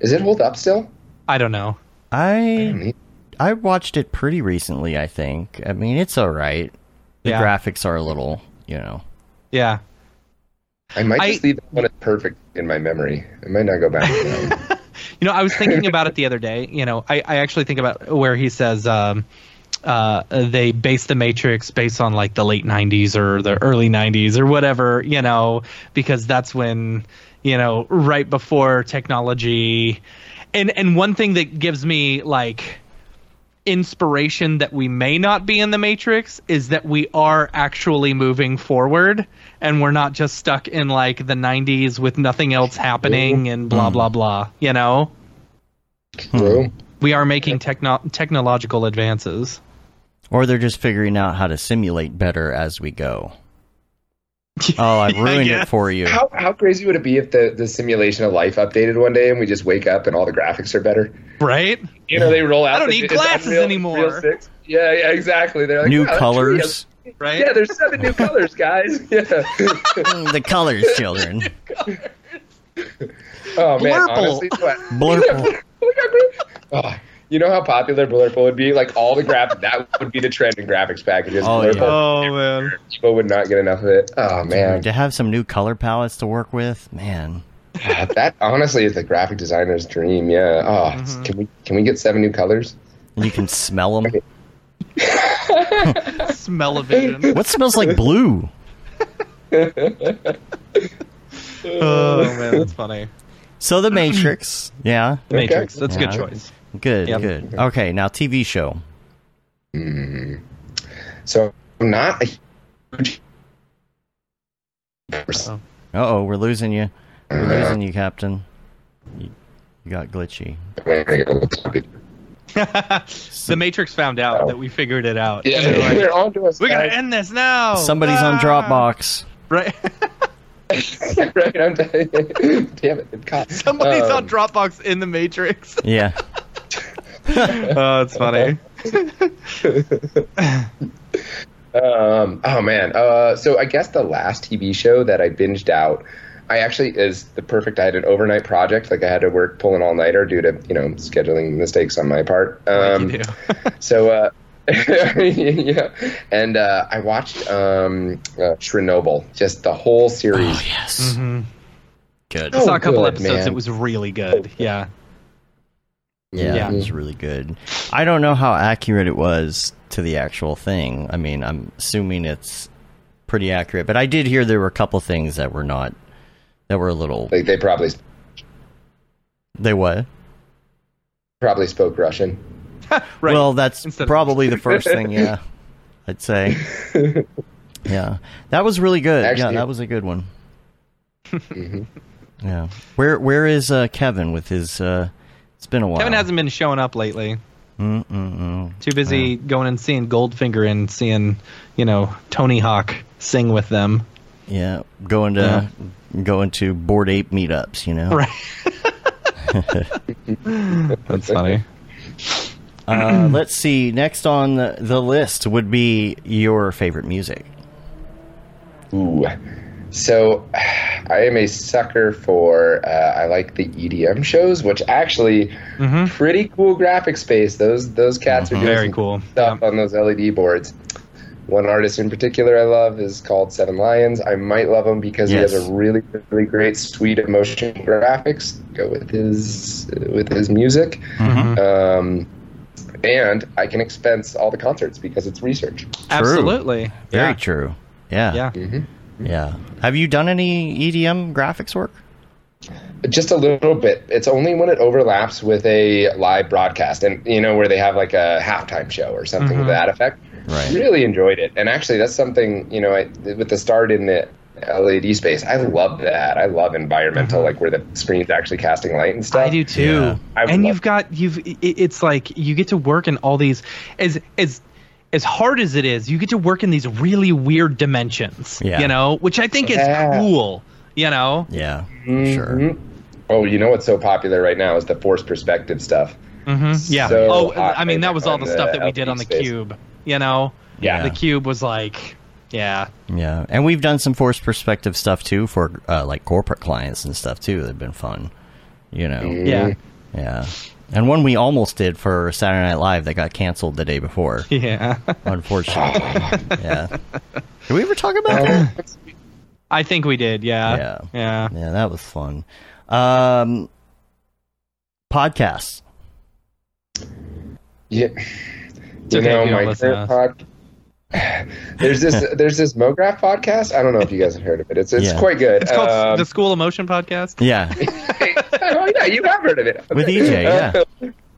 Is it hold up still? I don't know. I I watched it pretty recently. I think. I mean, it's all right. The Yeah. graphics are a little, you know. Yeah. I might I- just leave it when it's perfect in my memory. I might not go back. to that. You know, I was thinking about it the other day. You know, I, I actually think about where he says um, uh, they base the Matrix based on like the late 90s or the early 90s or whatever, you know, because that's when, you know, right before technology. And, and one thing that gives me like inspiration that we may not be in the Matrix is that we are actually moving forward and we're not just stuck in like the 90s with nothing else happening and blah hmm. blah blah you know True. we are making techno- technological advances Or they're just figuring out how to simulate better as we go. Oh, I've ruined it for you. How how crazy would it be if the, the simulation of life updated one day and we just wake up and all the graphics are better? right You know, they roll out. I don't the- need glasses Unreal- anymore. Unreal Yeah, yeah, exactly. They're like New "Wow, colors. right Yeah, there's seven new colors, guys. Yeah. The colors, children. Oh man, Blurple. honestly, what? Blurple. Oh, you know how popular Blurple would be? Like all the graph that would be the trend in graphics packages. Oh, Blurple. yeah. oh man People would not get enough of it. Oh man, To have some new color palettes to work with, man. that honestly is the graphic designer's dream. Yeah. Oh, Mm-hmm. can we can we get seven new colors? And you can smell them. smell of vision What smells like blue? oh man that's funny So the Matrix, yeah, The Matrix. That's a good choice. Good, Yep. good. Okay, now TV show. So I'm not a huge person. Uh oh, we're losing you. We're losing you, Captain. You, you got glitchy. the Matrix found out that we figured it out. Yeah, And they're like, they're on to us. we gotta end this now. Somebody's on Ah! Dropbox. Right. right, I'm telling. Damn it, it caught. Somebody's Um, on Dropbox in the Matrix. Yeah. oh, it's funny. Um, oh man. Uh, so I guess the last TV show that I binged out, I actually is the perfect. I had an overnight project, like I had to work pulling all nighter due to you know scheduling mistakes on my part. Um, you so uh, yeah, and uh, I watched um, uh, Chernobyl, just the whole series. Oh yes. Good. Oh, Saw a couple good, episodes. man. It was really good. Yeah. Yeah, Yeah. it was really good. I don't know how accurate it was to the actual thing. I mean, I'm assuming it's pretty accurate, but I did hear there were a couple things that were not that were a little. Like they probably They what? probably spoke Russian. Right. Well, that's Instead of- probably the first thing. Yeah, I'd say. Yeah, that was really good. yeah, that was a good one. Yeah, where where is uh, Kevin with his? Uh, it's been a while. Kevin hasn't been showing up lately. Mm-mm-mm. Too busy going and seeing Goldfinger and seeing, you know, Tony Hawk sing with them. Yeah, going to going to Bored Ape meetups. You know. Right. That's funny. Uh, let's see. Next on the, the list would be your favorite music. Ooh. So, I am a sucker for. Uh, I like the EDM shows, which actually pretty cool graphic space. Those those cats are doing Very some cool. stuff on those LED boards. One artist in particular I love is called Seven Lions. I might love him because Yes. he has a really really great suite of motion graphics go with his with his music. Um, and I can expense all the concerts because it's research. Absolutely. Very yeah. true. Yeah. Yeah. Yeah. Have you done any EDM graphics work? Just a little bit. It's only when it overlaps with a live broadcast, and you know where they have like a halftime show or something to mm-hmm. that effect. Right. Really enjoyed it, and actually that's something you know I, with the start in the LED space. I love that. I love environmental, mm-hmm. like where the screen's actually casting light and stuff. I do too. Yeah. I and you've got you've it's like you get to work in all these as as as hard as it is, you get to work in these really weird dimensions. Yeah. You know, which I think Yeah. is cool. You know. Yeah. Mm-hmm. Sure. Oh, you know what's so popular right now is the force perspective stuff. Yeah. So oh, I mean that was all the the stuff that we LED did on the space. cube. You know. Yeah. The cube was like, yeah. Yeah. And we've done some force perspective stuff too for uh, like corporate clients and stuff too. They've been fun. You know. Mm-hmm. Yeah. Yeah. And one we almost did for Saturday Night Live that got canceled the day before. Yeah. Unfortunately. yeah. Did we ever talk about that? I think we did. Yeah. Yeah. Yeah. Yeah, that was fun. Um, podcasts. Yeah. It's you okay know, you my listen to current pod. There's this there's this MoGraph podcast. I don't know if you guys have heard of it. It's it's Yeah. quite good. It's called Um, the School of Motion podcast. Yeah. oh yeah, you have heard of it With EJ, yeah.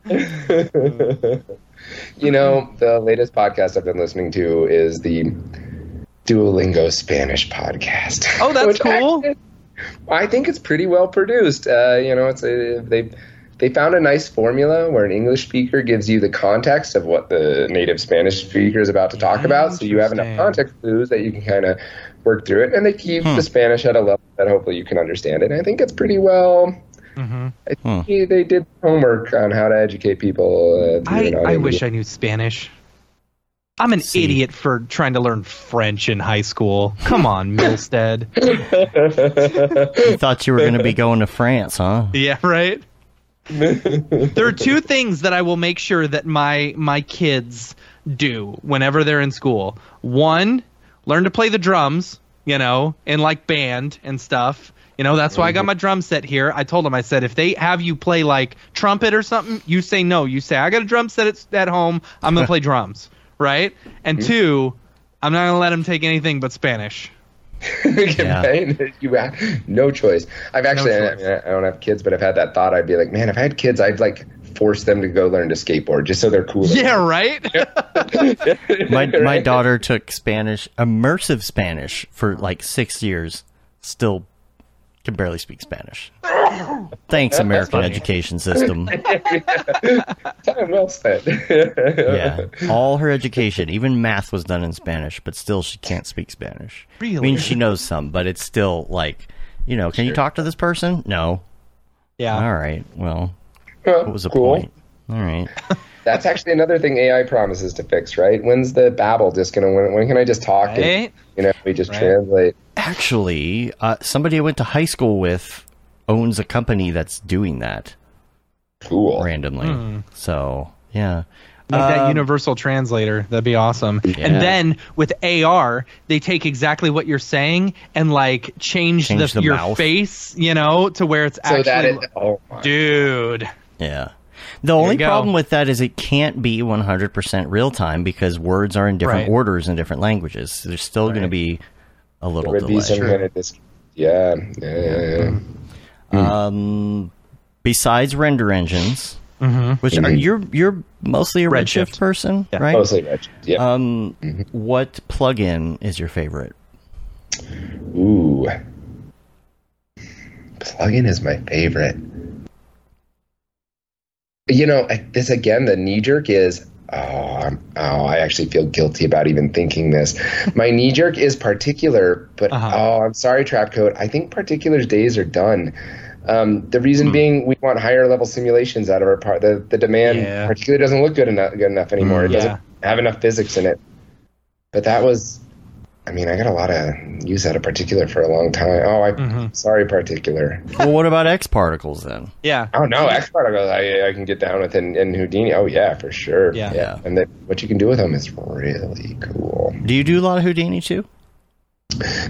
you know, the latest podcast I've been listening to is the Duolingo Spanish podcast. Oh, that's cool. actually- I think it's pretty well produced. Uh, you know, it's a, they they found a nice formula where an English speaker gives you the context of what the native Spanish speaker is about to talk about, so you have enough context clues that you can kind of work through it, and they keep Hmm. the Spanish at a level that hopefully you can understand it. And I think it's pretty well. Mm-hmm. I think they did homework on how to educate people. Uh, I, I wish. I knew Spanish. I'm an See. idiot for trying to learn French in high school. Come on, Milstead. You thought you were going to be going to France, huh? yeah, right. There are two things that I will make sure that my my kids do whenever they're in school. One, learn to play the drums, you know, in like band and stuff. You know, that's why I got my drum set here. I told them, I said, if they have you play like trumpet or something, you say no. You say, I got a drum set at, at home. I'm going to play drums, right? And mm-hmm. two, I'm not going to let them take anything but Spanish. yeah. you have no choice. I've actually, no choice. I, mean, I don't have kids, but I've had that thought. I'd be like, man, if I had kids, I'd like force them to go learn to skateboard just so they're cool. Yeah, right. my my daughter took Spanish, immersive Spanish, for like six years. Still can barely speak Spanish. Thanks, American education system. Time well spent. yeah, all her education, even math, was done in Spanish, but still she can't speak Spanish. Really? I mean, she knows some, but it's still like, you know, can sure. you talk to this person? No. Yeah. All right. Well, uh, what was the cool. point? All right. That's actually another thing AI promises to fix, right? When's the Babel just gonna? When, when can I just talk? Right? And, you know, we just right. translate. Actually, uh, somebody I went to high school with owns a company that's doing that. Cool. Randomly. Mm. So yeah. Make um, that universal translator. That'd be awesome. Yeah. And then with AR, they take exactly what you're saying and like change, change the, the, your mouth. face, you know, to where it's so actually. It, oh dude. Yeah. The only problem with that is it can't be 100% real time because words are in different right. orders in different languages. There's still right. going to be a little delay. Kind of dis- yeah, yeah, yeah. yeah. Um, besides render engines, mm-hmm. which mm-hmm. are you're you're mostly a Redshift, Redshift person, yeah. right? Mostly Redshift. Yeah. Um, mm-hmm. what plugin is your favorite? Ooh, plugin is my favorite. You know, this again, the knee jerk is oh, I'm, oh, I actually feel guilty about even thinking this. My knee jerk is particular, but uh-huh. oh, I'm sorry, Trapcode. I think particulars days are done. Um, the reason mm. being, we want higher level simulations out of our part. The the demand yeah. particular doesn't look good enough good enough anymore. Mm, it doesn't have enough physics in it. But that was I mean, I got a lot of use out of particular for a long time. Oh, I mm-hmm. sorry, particular. well, what about X particles then? Yeah. Oh no, X particles I, I can get down with in, in Houdini. Oh yeah, for sure. Yeah. yeah. And that what you can do with them is really cool. Do you do a lot of Houdini too?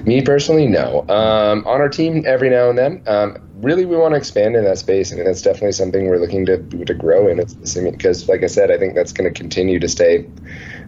Me personally, no. Um, on our team, every now and then. Um, really, we want to expand in that space, and that's definitely something we're looking to to grow in. It's because, like I said, I think that's going to continue to stay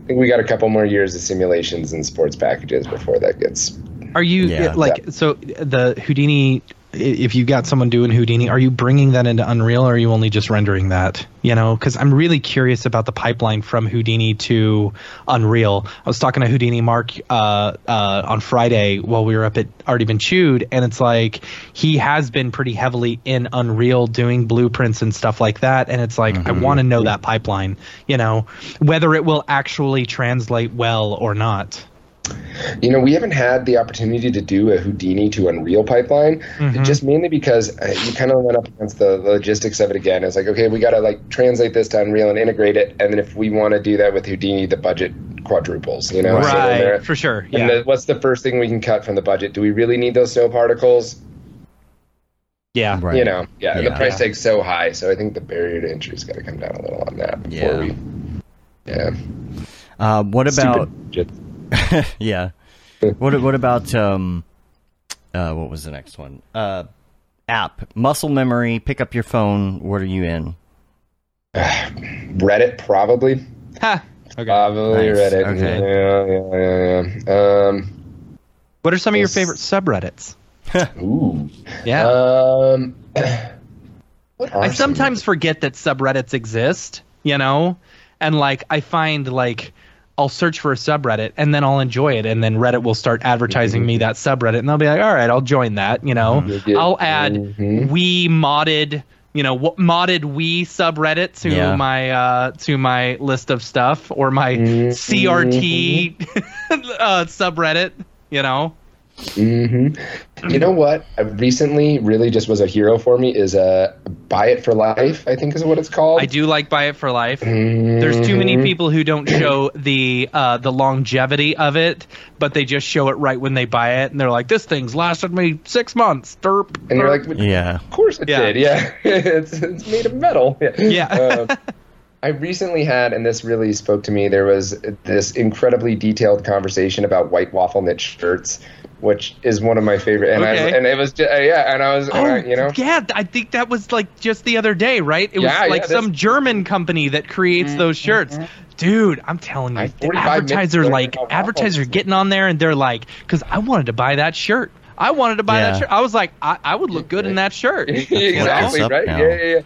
I think we got a couple more years of simulations and sports packages before that gets. Are you yeah. like so the Houdini if you've got someone doing Houdini, are you bringing that into Unreal, or are you only just rendering that? You know, because I'm really curious about the pipeline from Houdini to Unreal. I was talking to Houdini Mark uh, uh, on Friday while we were up at Already Been Chewed, and it's like he has been pretty heavily in Unreal doing blueprints and stuff like that. And it's like mm-hmm. I want to know that pipeline. You know, whether it will actually translate well or not. You know, we haven't had the opportunity to do a Houdini to Unreal pipeline, mm-hmm. just mainly because uh, you kind of went up against the logistics of it again. It's like, okay, we got to like translate this to Unreal and integrate it, and then if we want to do that with Houdini, the budget quadruples. You know, right? So for sure. Yeah. And the, what's the first thing we can cut from the budget? Do we really need those snow particles? Yeah, right. You know, yeah, yeah. the price tag's so high, so I think the barrier to entry's got to come down a little on that before yeah. we. Yeah. Uh, what about? yeah. what what about um uh what was the next one? Uh app. Muscle memory, pick up your phone, what are you in? Reddit probably. Ha. Okay. Probably nice. Reddit. Okay. Yeah, yeah, yeah, Um What are some of your favorite subreddits? Ooh. Yeah. Um I sometimes forget that subreddits exist, you know? And like I find like I'll search for a subreddit and then I'll enjoy it, and then Reddit will start advertising mm-hmm. me that subreddit, and they'll be like, "All right, I'll join that." You know, mm-hmm. I'll add mm-hmm. we modded, you know, modded we subreddit to yeah. my uh, to my list of stuff or my mm-hmm. CRT uh, subreddit. You know, Mm-hmm. You know what? I recently really just was a hero for me is uh, Buy It for Life. I think is what it's called. I do like Buy It for Life. Mm-hmm. There's too many people who don't show the uh, the longevity of it, but they just show it right when they buy it, and they're like, "This thing's lasted me six months." Derp. derp. And you're like, "Yeah, of course it yeah. did. Yeah, it's it's made of metal." Yeah. yeah. uh, I recently had, and this really spoke to me. There was this incredibly detailed conversation about white waffle knit shirts which is one of my favorite. And Okay. I and it was just, uh, yeah, and I was and I, you know Oh, yeah, I think that was like just the other day, right? It was Yeah, like yeah, some this- German company that creates those shirts. Dude, I'm telling you, I- the 45 minutes advertisers like how awful advertisers getting on there and they're like, because I wanted to buy that shirt. I wanted to buy Yeah. that shirt. I was like, I, I would look good in that shirt. exactly right. now. Yeah, yeah, yeah.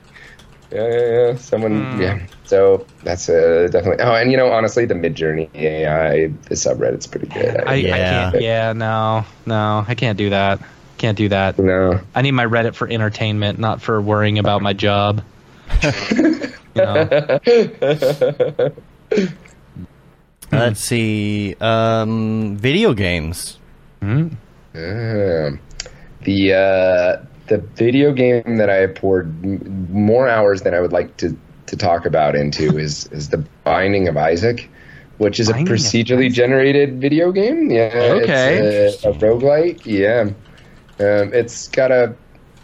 Yeah, yeah, yeah. Someone, Hmm. yeah. So that's uh, definitely. Oh, and you know, honestly, the Midjourney AI, the subreddit's pretty good. I, I Yeah. can't. Yeah, no, no, I can't do that. Can't do that. no. I need my Reddit for entertainment, not for worrying about my job. you know? Let's see. Um, video games. Um, the uh, the video game that I have poured m- more hours than I would like to, to talk about into is is the Binding of Isaac, which is Binding a procedurally generated video game. Yeah, Okay. it's a, a roguelite. Yeah, um, it's got a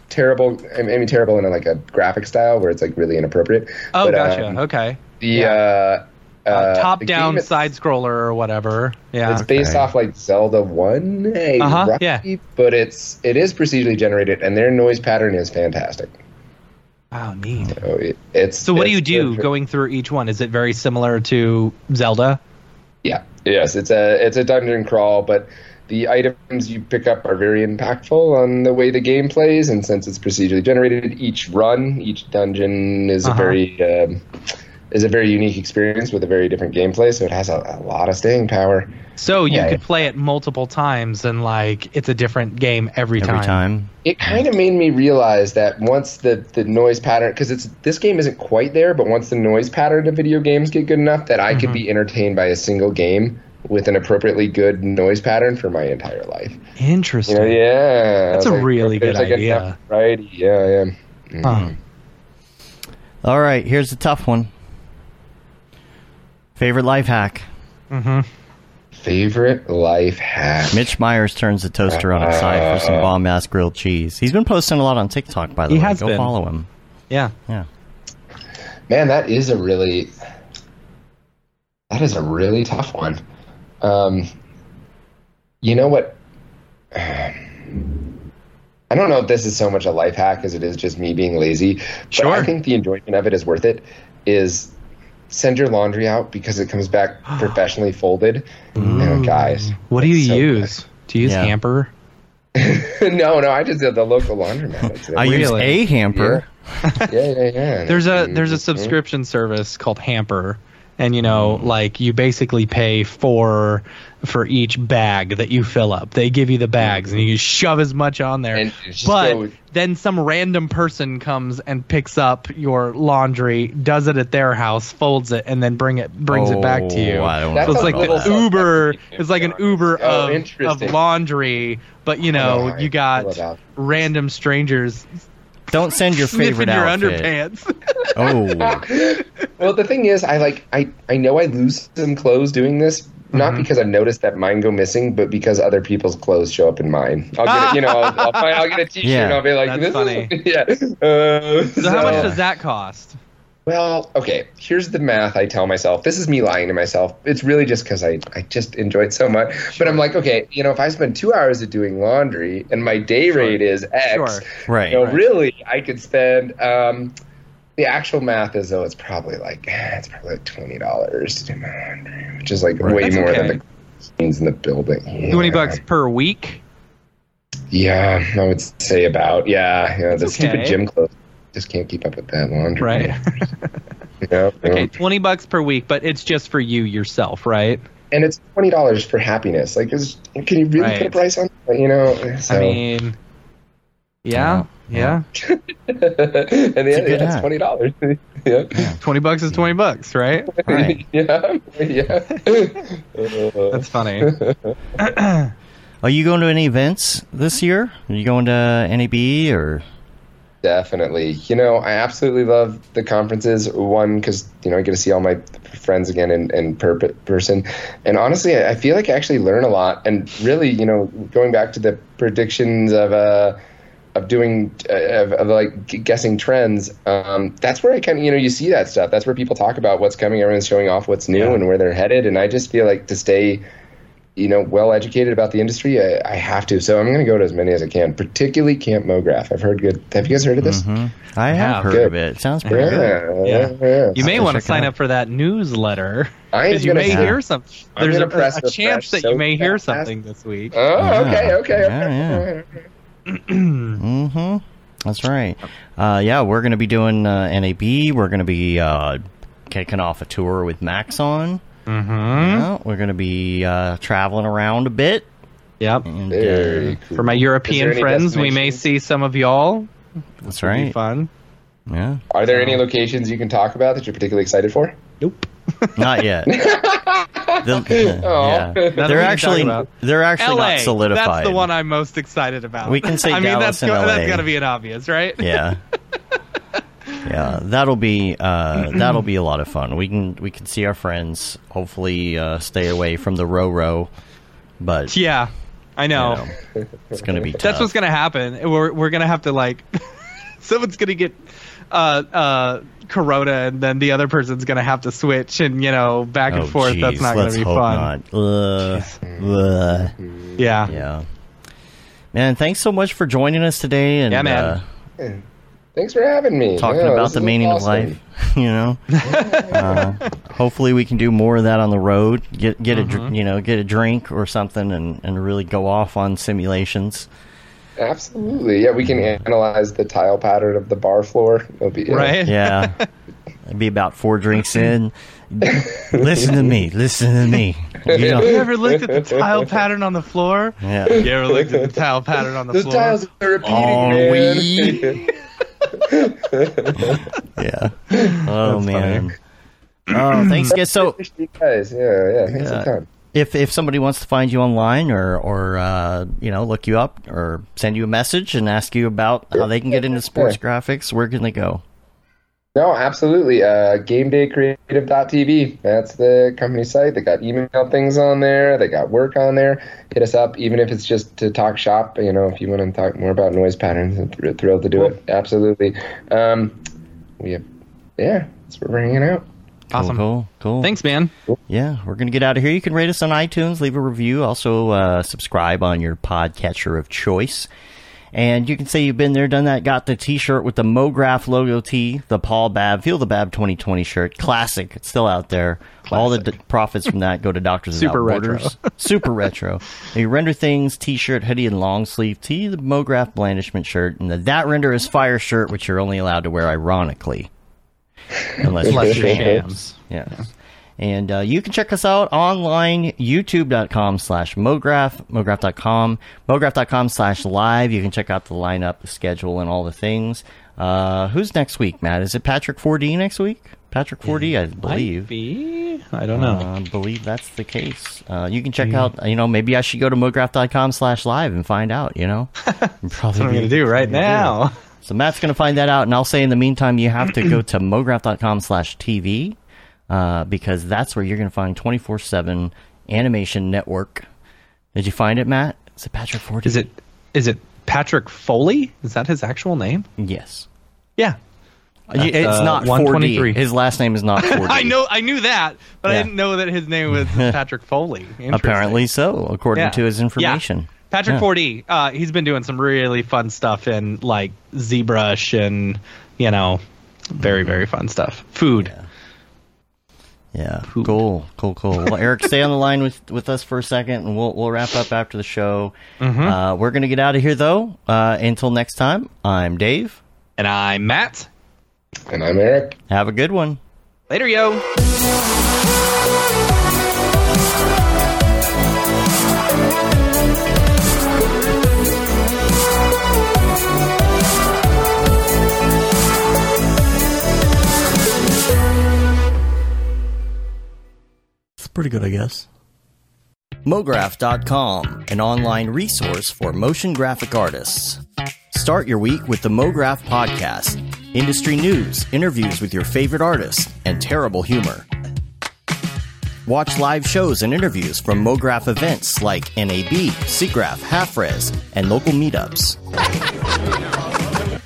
terrible. I mean, terrible in a, like a graphic style where it's like really inappropriate. Oh, But, gotcha. um, okay. The Yeah. uh, Uh, uh, top the down side scroller or whatever. Yeah. It's based Okay. off like Zelda One, Uh-huh, roughly, yeah. but it's it is procedurally generated, and their noise pattern is fantastic. wow, neat. So it, it's So what do you do good going through each one? Is it very similar to Zelda? Yeah, yes, it's a it's a dungeon crawl, but the items you pick up are very impactful on the way the game plays, and since it's procedurally generated, each run, each dungeon is Uh-huh. a very um, is a very unique experience with a very different gameplay. So it has a, a lot of staying power. So you Yeah. could play it multiple times and like it's a different game every, Every time. It kind of made me realize that once the, the noise pattern, because it's this game isn't quite there, but once the noise pattern of video games get good enough, that I could be mm-hmm. entertained by a single game with an appropriately good noise pattern for my entire life. You Interesting. know, yeah, That's I was a really good like idea. enough variety. Yeah, yeah. Mm-hmm. Huh. All right, here's a tough one. Favorite life hack. Favorite life hack. Mitch Myers turns the toaster on its side for some bomb ass grilled cheese. He's been posting a lot on TikTok, by the He way. has Go been. follow him. Yeah. Yeah. Man, that is a really that is a really tough one. Um, you know what? I don't know if this is so much a life hack as it is just me being lazy. But Sure. I think the enjoyment of it is worth it. Is send your laundry out because it comes back professionally folded. Oh, guys, What do you so use? Do you use Yeah. Hamper? no, no, I just did the local laundromat. It's- I use a hamper. yeah, yeah, yeah. There's a mm-hmm. there's a subscription service called Hamper, and you know, like you basically pay for for each bag that you fill up. They give you the bags, and you shove as much on there. But go- then some random person comes and picks up your laundry, does it at their house, folds it, and then bring it brings it back to you. Oh, I don't So it's like the Uber. It's like an Uber Oh, of, of laundry, but you know, Oh, you got random strangers Don't send your favorite sniffing your outfit. underpants. Oh, Well, the thing is, I like I I know I lose some clothes doing this. Not Mm-hmm. because I've noticed that mine go missing, but because other people's clothes show up in mine. I'll get, a, you know, I'll, I'll, find, I'll get a T-shirt Yeah. and I'll be like, "This funny. is yeah." Uh, So how much does that cost? Well, okay. Here's the math. I tell myself this is me lying to myself. It's really just because I I just enjoy it so much. But I'm like, okay, you know, if I spend two hours of doing laundry and my day rate is X, Sure. right. you know, Right. really, I could spend. Um, the actual math is though it's probably like it's probably like twenty dollars to do my laundry, which is like way That's more okay. than the cleans in the building. Twenty Yeah. bucks per week. Yeah, I would say about yeah. You know, the That's stupid gym clothes just can't keep up with that laundry. Right. Yeah, okay, yeah. twenty bucks per week, but it's just for you yourself, right? and it's twenty dollars for happiness. Like, is can you really Right. put a price on? it? You know, so. I mean, yeah, yeah. and yeah, a good yeah, it's twenty dollars. yeah. Twenty bucks is twenty bucks, right? Right. yeah, yeah. That's funny. Are you going to any events this year? Are you going to NAB or? Definitely. You know, I absolutely love the conferences. One, because, you know, I get to see all my friends again in, in per- person. And honestly, I feel like I actually learn a lot. And really, you know, going back to the predictions of, uh, of doing, uh, of, of like guessing trends, um, that's where I kind of, you know, you see that stuff. That's where people talk about what's coming. Everyone's showing off what's new Yeah. and where they're headed. And I just feel like to stay you know, well educated about the industry, I, I have to. So I'm going to go to as many as I can, particularly Camp MoGraph. I've heard good. Have you guys heard of this? Mm-hmm. I have Yeah. heard of it. It sounds pretty Yeah, good. Yeah. yeah, yeah. You may want to sign out. up for that newsletter I am because you gonna may sign- hear some. There's a, press a the chance that fresh you may so hear fast. something this week. Oh, okay, Yeah. okay, Yeah, okay. Mm-hmm. That's right. Uh, yeah, we're going to be doing uh, NAB. We're going to be uh, kicking off a tour with Maxon. Mm-hmm. Yeah, we're going to be uh, traveling around a bit. Yep. And, uh, cool. For my European friends, we may see some of y'all. that's It'll be right. fun. Yeah, Are there any locations you can talk about that you're particularly excited for? Nope. not yet. They'll- yeah, Nothing we they're actually they're actually LA. not solidified. That's the one I'm most excited about. We can say I mean, Dallas that's and go- LA. that's got to be an obvious, right? yeah yeah that'll be uh, that'll be a lot of fun we can we can see our friends hopefully uh, stay away from the row row but Yeah, I know. you know, it's gonna be tough. That's what's gonna happen. We're we're gonna have to like, someone's gonna get uh uh corona, and then the other person's gonna have to switch, and you know back and oh, forth. That's not let's gonna be hope fun. not. Ugh. Ugh. Yeah. yeah man thanks so much for joining us today and Yeah, man. Uh, Thanks for having me. talking Yeah, about the meaning awesome. of life you know uh, hopefully we can do more of that on the road get get a Mm-hmm. dr- you know get a drink or something and, and really go off on simulations Absolutely. Yeah, we can analyze the tile pattern of the bar floor. It'll be, yeah. Right. Yeah. It'd be about four drinks in. listen to me. Listen to me. You You ever looked at the tile pattern on the floor? yeah. You ever looked at the tile pattern on the Those floor? tiles are repeating, Are man. we? Yeah. Oh man. Oh, thanks, guys. So, You guys, yeah, yeah. Thanks Yeah. a ton. if if somebody wants to find you online or or uh, you know look you up or send you a message and ask you about how they can get into sports graphics, where can they go? No, absolutely. Uh, GameDayCreative.tv. That's the company site. They got email things on there. They got work on there. Hit us up, even if it's just to talk shop. You know, if you want to talk more about noise patterns, I'm thr- thrilled to do it. Absolutely. Um, we have, yeah, that's what we're hanging out. Awesome. Cool. Cool. Thanks, man. Yeah, we're going to get out of here. You can rate us on iTunes, leave a review, also uh, subscribe on your podcatcher of choice. And you can say you've been there, done that, got the t shirt with the MoGraph logo tee, the Paul Babb, Feel the Babb 2020 shirt. Classic. It's still out there. All the d- profits from that go to Doctors Super Without retro. Borders. Super retro. You render things, t shirt, hoodie, and long sleeve tee, the MoGraph blandishment shirt, and the That Render is Fire shirt, which you're only allowed to wear ironically. Unless, Unless you're shams. Yeah. And uh, you can check us out online, youtube.com slash mograph, mograph.com, mograph.com slash live. You can check out the lineup, the schedule, and all the things. Uh, who's next week, Matt? Is it Patrick 4D next week? Patrick 4D, I Might believe. be. I don't know. Uh, I believe that's the case. Uh, you can check out, you know, maybe I should go to mograph.com slash live and find out, you know? Probably That's what I'm be- gonna do right now. so Matt's going to find that out, and I'll say in the meantime, you have to go to mograph.com slash TV uh, because that's where you're going to find 24 7 animation network. Did you find it, Matt? Is it Patrick Ford? Is it is it Patrick Foley? Is that his actual name? Yes. Yeah. Y- it's uh, not 123. 4D. His last name is not 4D. I know I knew that, but Yeah. I didn't know that his name was Patrick Foley. Apparently so, according Yeah. to his Yeah. information. Patrick Yeah. 4D, uh, he's been doing some really fun stuff in like ZBrush and you know, very very fun stuff. Food. Yeah, cool, cool, cool. Well, Eric, stay on the line with, with us for a second, and we'll we'll wrap up after the show. Mm-hmm. Uh, we're gonna get out of here though. Uh, until next time, I'm Dave. And I'm Matt. And I'm Eric. Have a good one. Later, yo. Pretty good, I guess. MoGraph.com, an online resource for motion graphic artists. Start your week with the MoGraph Podcast industry news, interviews with your favorite artists, and terrible humor. Watch live shows and interviews from MoGraph events like NAB, SIGGRAPH, Half Rez, and local meetups.